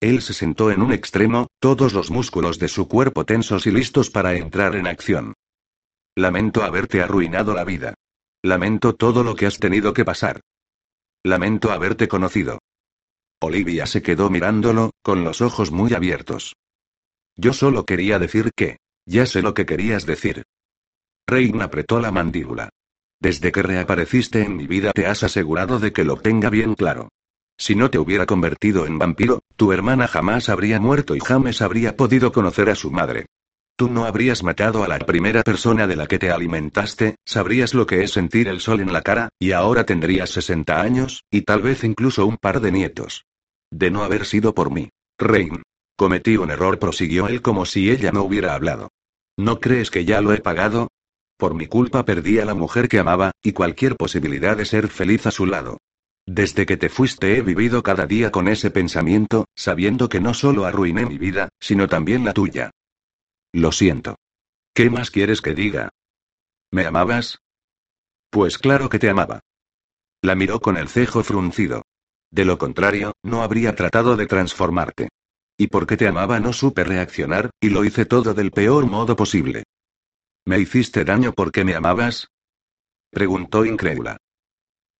Él se sentó en un extremo, todos los músculos de su cuerpo tensos y listos para entrar en acción. Lamento haberte arruinado la vida. Lamento todo lo que has tenido que pasar. Lamento haberte conocido. Olivia se quedó mirándolo, con los ojos muy abiertos. Yo solo quería decir que. Ya sé lo que querías decir. Reina apretó la mandíbula. Desde que reapareciste en mi vida te has asegurado de que lo tenga bien claro. Si no te hubiera convertido en vampiro, tu hermana jamás habría muerto y James habría podido conocer a su madre. Tú no habrías matado a la primera persona de la que te alimentaste, sabrías lo que es sentir el sol en la cara, y ahora tendrías 60 años, y tal vez incluso un par de nietos. De no haber sido por mí. Rain. Cometí un error, prosiguió él como si ella no hubiera hablado. ¿No crees que ya lo he pagado? Por mi culpa perdí a la mujer que amaba, y cualquier posibilidad de ser feliz a su lado. Desde que te fuiste he vivido cada día con ese pensamiento, sabiendo que no solo arruiné mi vida, sino también la tuya. Lo siento. ¿Qué más quieres que diga? ¿Me amabas? Pues claro que te amaba. La miró con el cejo fruncido. De lo contrario, no habría tratado de transformarte. Y porque te amaba no supe reaccionar, y lo hice todo del peor modo posible. ¿Me hiciste daño porque me amabas? Preguntó incrédula.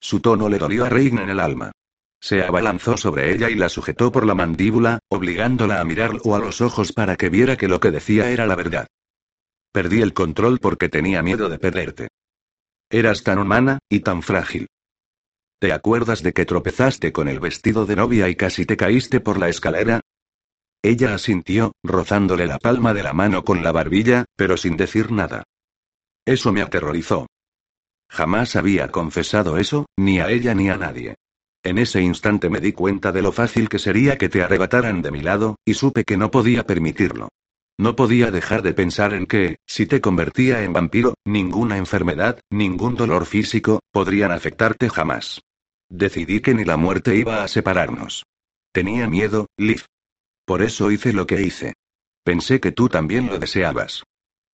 Su tono le dolió a Reina en el alma. Se abalanzó sobre ella y la sujetó por la mandíbula, obligándola a mirarlo a los ojos para que viera que lo que decía era la verdad. Perdí el control porque tenía miedo de perderte. Eras tan humana, y tan frágil. ¿Te acuerdas de que tropezaste con el vestido de novia y casi te caíste por la escalera? Ella asintió, rozándole la palma de la mano con la barbilla, pero sin decir nada. Eso me aterrorizó. Jamás había confesado eso, ni a ella ni a nadie. En ese instante me di cuenta de lo fácil que sería que te arrebataran de mi lado, y supe que no podía permitirlo. No podía dejar de pensar en que, si te convertía en vampiro, ninguna enfermedad, ningún dolor físico, podrían afectarte jamás. Decidí que ni la muerte iba a separarnos. Tenía miedo, Liv. Por eso hice lo que hice. Pensé que tú también lo deseabas.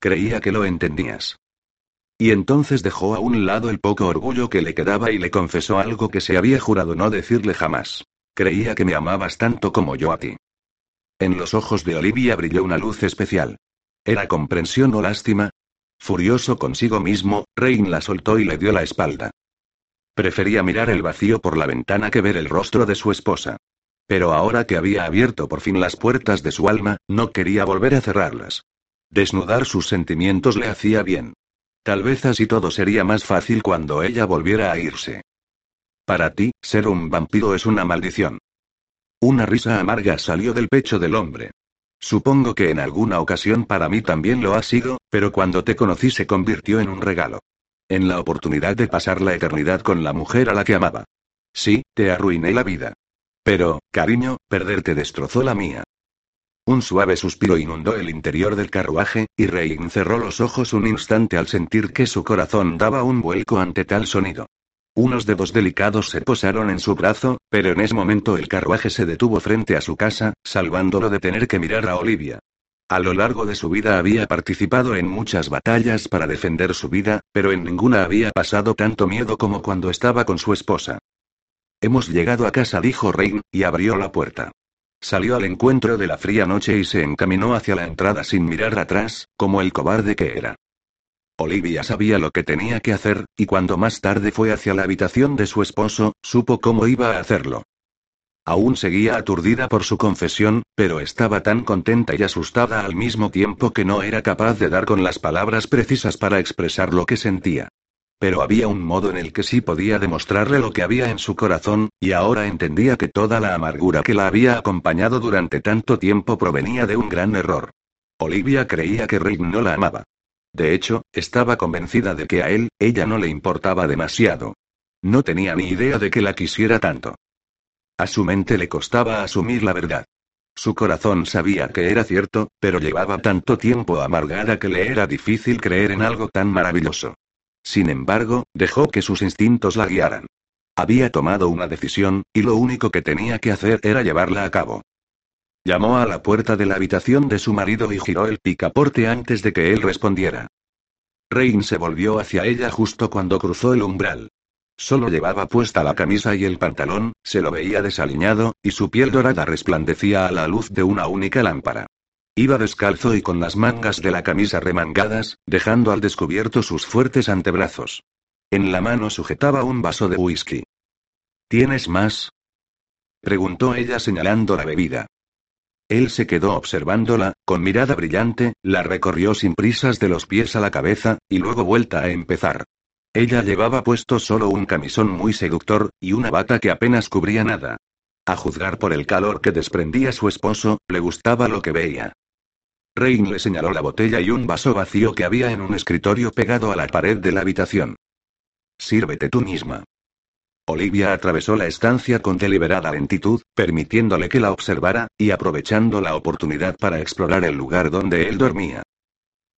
Creía que lo entendías. Y entonces dejó a un lado el poco orgullo que le quedaba y le confesó algo que se había jurado no decirle jamás. Creía que me amabas tanto como yo a ti. En los ojos de Olivia brilló una luz especial. ¿Era comprensión o lástima? Furioso consigo mismo, Rein la soltó y le dio la espalda. Prefería mirar el vacío por la ventana que ver el rostro de su esposa. Pero ahora que había abierto por fin las puertas de su alma, no quería volver a cerrarlas. Desnudar sus sentimientos le hacía bien. Tal vez así todo sería más fácil cuando ella volviera a irse. Para ti, ser un vampiro es una maldición. Una risa amarga salió del pecho del hombre. Supongo que en alguna ocasión para mí también lo ha sido, pero cuando te conocí se convirtió en un regalo. En la oportunidad de pasar la eternidad con la mujer a la que amaba. Sí, te arruiné la vida. Pero, cariño, perderte destrozó la mía. Un suave suspiro inundó el interior del carruaje, y Rein cerró los ojos un instante al sentir que su corazón daba un vuelco ante tal sonido. Unos dedos delicados se posaron en su brazo, pero en ese momento el carruaje se detuvo frente a su casa, salvándolo de tener que mirar a Olivia. A lo largo de su vida había participado en muchas batallas para defender su vida, pero en ninguna había pasado tanto miedo como cuando estaba con su esposa. Hemos llegado a casa, dijo Rein, y abrió la puerta. Salió al encuentro de la fría noche y se encaminó hacia la entrada sin mirar atrás, como el cobarde que era. Olivia sabía lo que tenía que hacer, y cuando más tarde fue hacia la habitación de su esposo, supo cómo iba a hacerlo. Aún seguía aturdida por su confesión, pero estaba tan contenta y asustada al mismo tiempo que no era capaz de dar con las palabras precisas para expresar lo que sentía. Pero había un modo en el que sí podía demostrarle lo que había en su corazón, y ahora entendía que toda la amargura que la había acompañado durante tanto tiempo provenía de un gran error. Olivia creía que Rick no la amaba. De hecho, estaba convencida de que a él, ella no le importaba demasiado. No tenía ni idea de que la quisiera tanto. A su mente le costaba asumir la verdad. Su corazón sabía que era cierto, pero llevaba tanto tiempo amargada que le era difícil creer en algo tan maravilloso. Sin embargo, dejó que sus instintos la guiaran. Había tomado una decisión, y lo único que tenía que hacer era llevarla a cabo. Llamó a la puerta de la habitación de su marido y giró el picaporte antes de que él respondiera. Rain se volvió hacia ella justo cuando cruzó el umbral. Solo llevaba puesta la camisa y el pantalón, se lo veía desaliñado, y su piel dorada resplandecía a la luz de una única lámpara. Iba descalzo y con las mangas de la camisa remangadas, dejando al descubierto sus fuertes antebrazos. En la mano sujetaba un vaso de whisky. ¿Tienes más? preguntó ella señalando la bebida. Él se quedó observándola, con mirada brillante, la recorrió sin prisas de los pies a la cabeza, y luego vuelta a empezar. Ella llevaba puesto solo un camisón muy seductor, y una bata que apenas cubría nada. A juzgar por el calor que desprendía su esposo, le gustaba lo que veía. Rain le señaló la botella y un vaso vacío que había en un escritorio pegado a la pared de la habitación. Sírvete tú misma. Olivia atravesó la estancia con deliberada lentitud, permitiéndole que la observara, y aprovechando la oportunidad para explorar el lugar donde él dormía.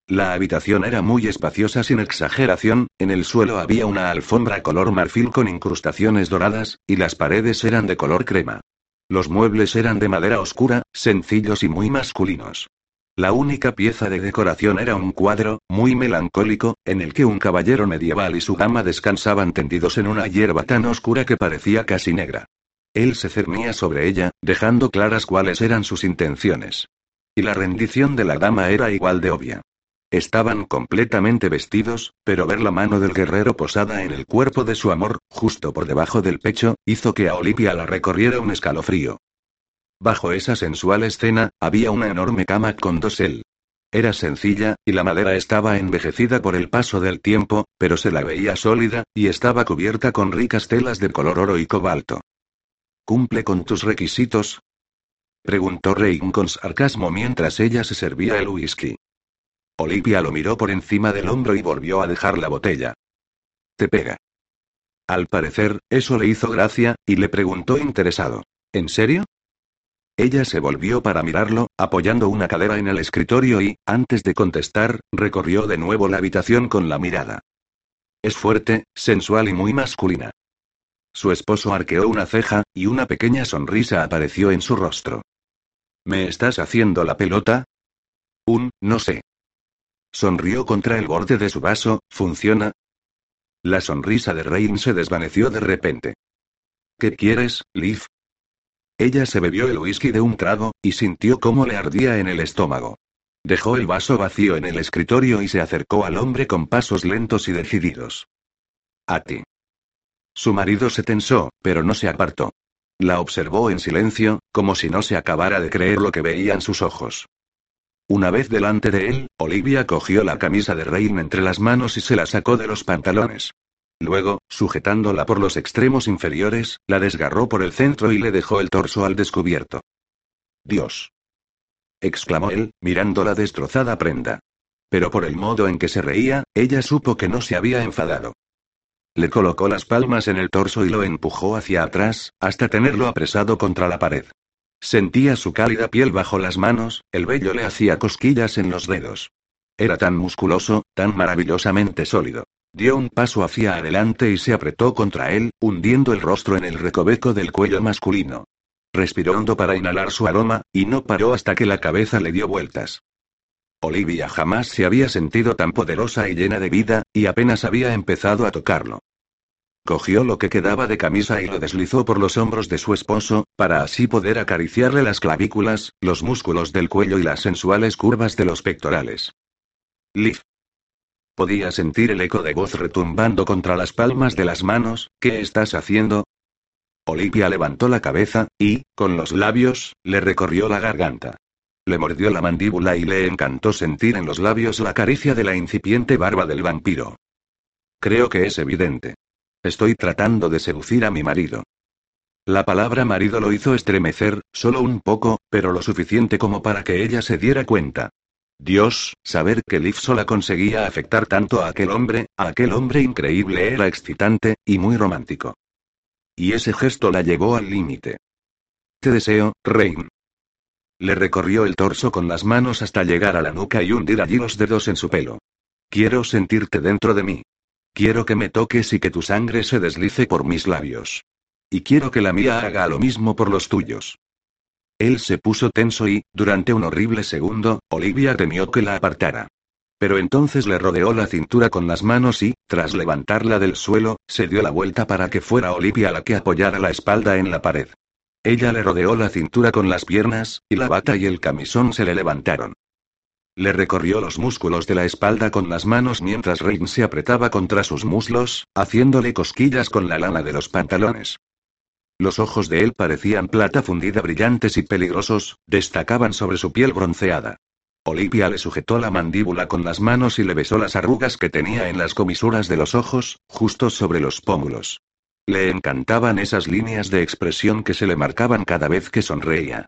La habitación era muy espaciosa sin exageración, en el suelo había una alfombra color marfil con incrustaciones doradas, y las paredes eran de color crema. Los muebles eran de madera oscura, sencillos y muy masculinos. La única pieza de decoración era un cuadro, muy melancólico, en el que un caballero medieval y su dama descansaban tendidos en una hierba tan oscura que parecía casi negra. Él se cernía sobre ella, dejando claras cuáles eran sus intenciones. Y la rendición de la dama era igual de obvia. Estaban completamente vestidos, pero ver la mano del guerrero posada en el cuerpo de su amor, justo por debajo del pecho, hizo que a Olivia la recorriera un escalofrío. Bajo esa sensual escena, había una enorme cama con dosel. Era sencilla, y la madera estaba envejecida por el paso del tiempo, pero se la veía sólida, y estaba cubierta con ricas telas de color oro y cobalto. ¿Cumple con tus requisitos? preguntó Rein con sarcasmo mientras ella se servía el whisky. Olivia lo miró por encima del hombro y volvió a dejar la botella. Te pega. Al parecer, eso le hizo gracia, y le preguntó interesado. ¿En serio? Ella se volvió para mirarlo, apoyando una cadera en el escritorio y, antes de contestar, recorrió de nuevo la habitación con la mirada. Es fuerte, sensual y muy masculina. Su esposo arqueó una ceja, y una pequeña sonrisa apareció en su rostro. ¿Me estás haciendo la pelota? Un, no sé. Sonrió contra el borde de su vaso, ¿funciona? La sonrisa de Rain se desvaneció de repente. ¿Qué quieres, Liv? Ella se bebió el whisky de un trago, y sintió cómo le ardía en el estómago. Dejó el vaso vacío en el escritorio y se acercó al hombre con pasos lentos y decididos. A ti. Su marido se tensó, pero no se apartó. La observó en silencio, como si no se acabara de creer lo que veían sus ojos. Una vez delante de él, Olivia cogió la camisa de Rein entre las manos y se la sacó de los pantalones. Luego, sujetándola por los extremos inferiores, la desgarró por el centro y le dejó el torso al descubierto. Dios. exclamó él, mirando la destrozada prenda. Pero por el modo en que se reía, ella supo que no se había enfadado. Le colocó las palmas en el torso y lo empujó hacia atrás, hasta tenerlo apresado contra la pared. Sentía su cálida piel bajo las manos, el vello le hacía cosquillas en los dedos. Era tan musculoso, tan maravillosamente sólido. Dio un paso hacia adelante y se apretó contra él, hundiendo el rostro en el recoveco del cuello masculino. Respiró hondo para inhalar su aroma, y no paró hasta que la cabeza le dio vueltas. Olivia jamás se había sentido tan poderosa y llena de vida, y apenas había empezado a tocarlo. Cogió lo que quedaba de camisa y lo deslizó por los hombros de su esposo, para así poder acariciarle las clavículas, los músculos del cuello y las sensuales curvas de los pectorales. Liv. Podía sentir el eco de voz retumbando contra las palmas de las manos, ¿qué estás haciendo? Olivia levantó la cabeza, y, con los labios, le recorrió la garganta. Le mordió la mandíbula y le encantó sentir en los labios la caricia de la incipiente barba del vampiro. Creo que es evidente. Estoy tratando de seducir a mi marido. La palabra marido lo hizo estremecer, solo un poco, pero lo suficiente como para que ella se diera cuenta. Dios, saber que Liv sola conseguía afectar tanto a aquel hombre, a aquel hombre increíble era excitante, y muy romántico. Y ese gesto la llevó al límite. Te deseo, Rein. Le recorrió el torso con las manos hasta llegar a la nuca y hundir allí los dedos en su pelo. Quiero sentirte dentro de mí. Quiero que me toques y que tu sangre se deslice por mis labios. Y quiero que la mía haga lo mismo por los tuyos. Él se puso tenso y, durante un horrible segundo, Olivia temió que la apartara. Pero entonces le rodeó la cintura con las manos y, tras levantarla del suelo, se dio la vuelta para que fuera Olivia la que apoyara la espalda en la pared. Ella le rodeó la cintura con las piernas, y la bata y el camisón se le levantaron. Le recorrió los músculos de la espalda con las manos mientras Reign se apretaba contra sus muslos, haciéndole cosquillas con la lana de los pantalones. Los ojos de él parecían plata fundida brillantes y peligrosos, destacaban sobre su piel bronceada. Olivia le sujetó la mandíbula con las manos y le besó las arrugas que tenía en las comisuras de los ojos, justo sobre los pómulos. Le encantaban esas líneas de expresión que se le marcaban cada vez que sonreía.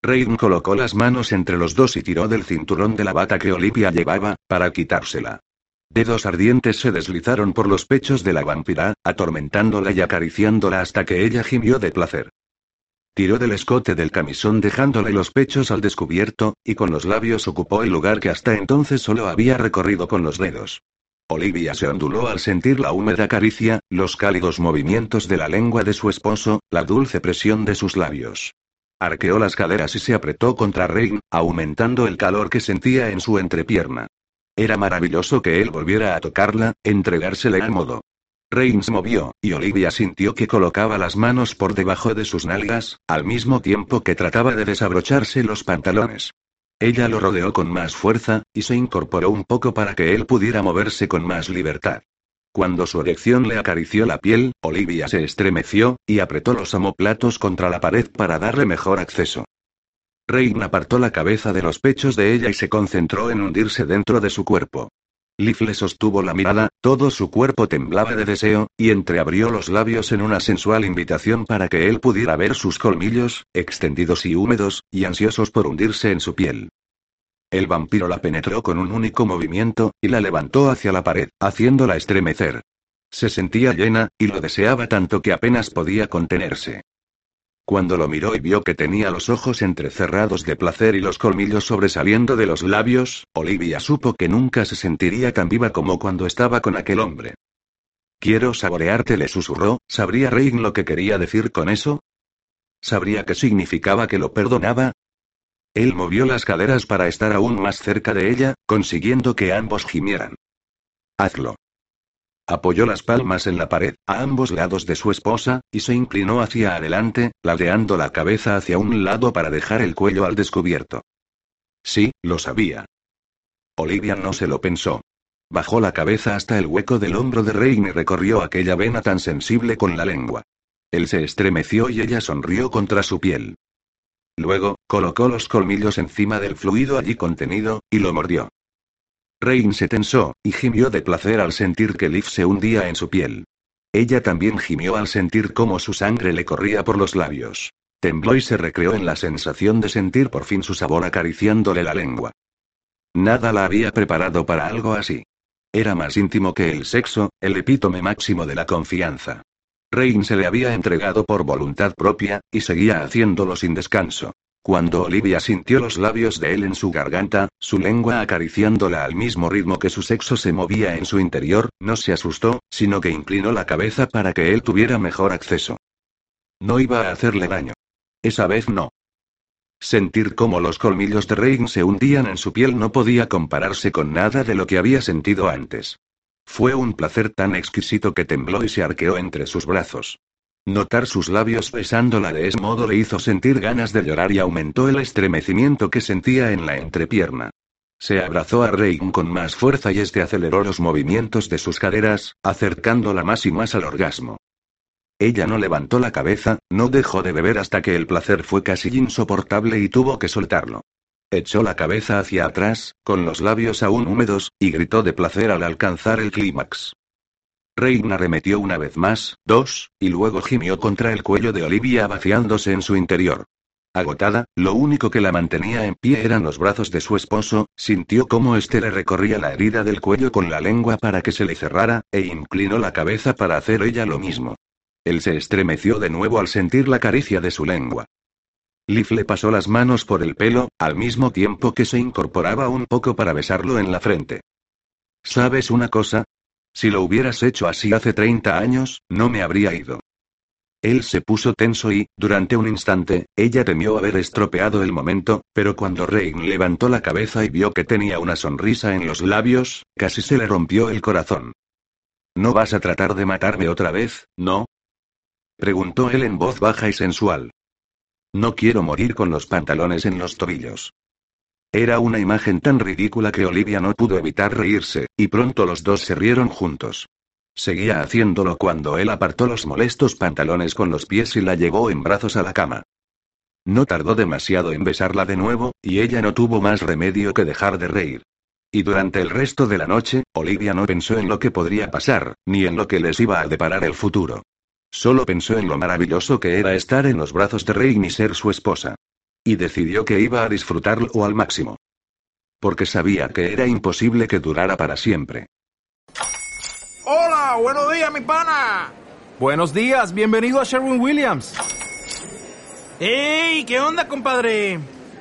Rein colocó las manos entre los dos y tiró del cinturón de la bata que Olivia llevaba, para quitársela. Dedos ardientes se deslizaron por los pechos de la vampira, atormentándola y acariciándola hasta que ella gimió de placer. Tiró del escote del camisón dejándole los pechos al descubierto, y con los labios ocupó el lugar que hasta entonces solo había recorrido con los dedos. Olivia se onduló al sentir la húmeda caricia, los cálidos movimientos de la lengua de su esposo, la dulce presión de sus labios. Arqueó las caderas y se apretó contra Rein, aumentando el calor que sentía en su entrepierna. Era maravilloso que él volviera a tocarla, entregársele al modo. Reigns movió, y Olivia sintió que colocaba las manos por debajo de sus nalgas, al mismo tiempo que trataba de desabrocharse los pantalones. Ella lo rodeó con más fuerza, y se incorporó un poco para que él pudiera moverse con más libertad. Cuando su erección le acarició la piel, Olivia se estremeció, y apretó los amoplatos contra la pared para darle mejor acceso. Reign apartó la cabeza de los pechos de ella y se concentró en hundirse dentro de su cuerpo. Liv le sostuvo la mirada, todo su cuerpo temblaba de deseo, y entreabrió los labios en una sensual invitación para que él pudiera ver sus colmillos, extendidos y húmedos, y ansiosos por hundirse en su piel. El vampiro la penetró con un único movimiento, y la levantó hacia la pared, haciéndola estremecer. Se sentía llena, y lo deseaba tanto que apenas podía contenerse. Cuando lo miró y vio que tenía los ojos entrecerrados de placer y los colmillos sobresaliendo de los labios, Olivia supo que nunca se sentiría tan viva como cuando estaba con aquel hombre. Quiero saborearte, le susurró, ¿sabría Reign lo que quería decir con eso? ¿Sabría qué significaba que lo perdonaba? Él movió las caderas para estar aún más cerca de ella, consiguiendo que ambos gimieran. Hazlo. Apoyó las palmas en la pared, a ambos lados de su esposa, y se inclinó hacia adelante, ladeando la cabeza hacia un lado para dejar el cuello al descubierto. Sí, lo sabía. Olivia no se lo pensó. Bajó la cabeza hasta el hueco del hombro de Rein y recorrió aquella vena tan sensible con la lengua. Él se estremeció y ella sonrió contra su piel. Luego, colocó los colmillos encima del fluido allí contenido, y lo mordió. Rein se tensó, y gimió de placer al sentir que Liv se hundía en su piel. Ella también gimió al sentir cómo su sangre le corría por los labios. Tembló y se recreó en la sensación de sentir por fin su sabor acariciándole la lengua. Nada la había preparado para algo así. Era más íntimo que el sexo, el epítome máximo de la confianza. Rein se le había entregado por voluntad propia, y seguía haciéndolo sin descanso. Cuando Olivia sintió los labios de él en su garganta, su lengua acariciándola al mismo ritmo que su sexo se movía en su interior, no se asustó, sino que inclinó la cabeza para que él tuviera mejor acceso. No iba a hacerle daño. Esa vez no. Sentir cómo los colmillos de Reign se hundían en su piel no podía compararse con nada de lo que había sentido antes. Fue un placer tan exquisito que tembló y se arqueó entre sus brazos. Notar sus labios besándola de ese modo le hizo sentir ganas de llorar y aumentó el estremecimiento que sentía en la entrepierna. Se abrazó a Rein con más fuerza y este aceleró los movimientos de sus caderas, acercándola más y más al orgasmo. Ella no levantó la cabeza, no dejó de beber hasta que el placer fue casi insoportable y tuvo que soltarlo. Echó la cabeza hacia atrás, con los labios aún húmedos, y gritó de placer al alcanzar el clímax. Reina arremetió una vez más, dos, y luego gimió contra el cuello de Olivia vaciándose en su interior. Agotada, lo único que la mantenía en pie eran los brazos de su esposo, sintió cómo éste le recorría la herida del cuello con la lengua para que se le cerrara, e inclinó la cabeza para hacer ella lo mismo. Él se estremeció de nuevo al sentir la caricia de su lengua. Liv le pasó las manos por el pelo, al mismo tiempo que se incorporaba un poco para besarlo en la frente. ¿Sabes una cosa? Si lo hubieras hecho así hace 30 años, no me habría ido. Él se puso tenso y, durante un instante, ella temió haber estropeado el momento, pero cuando Rein levantó la cabeza y vio que tenía una sonrisa en los labios, casi se le rompió el corazón. ¿No vas a tratar de matarme otra vez, no? Preguntó él en voz baja y sensual. No quiero morir con los pantalones en los tobillos. Era una imagen tan ridícula que Olivia no pudo evitar reírse, y pronto los dos se rieron juntos. Seguía haciéndolo cuando él apartó los molestos pantalones con los pies y la llevó en brazos a la cama. No tardó demasiado en besarla de nuevo, y ella no tuvo más remedio que dejar de reír. Y durante el resto de la noche, Olivia no pensó en lo que podría pasar, ni en lo que les iba a deparar el futuro. Solo pensó en lo maravilloso que era estar en los brazos de Rey y ser su esposa. Y decidió que iba a disfrutarlo al máximo. Porque sabía que era imposible que durara para siempre. Hola, buenos días, mi pana. Buenos días, bienvenido a Sherwin Williams. ¡Ey! ¿Qué onda, compadre?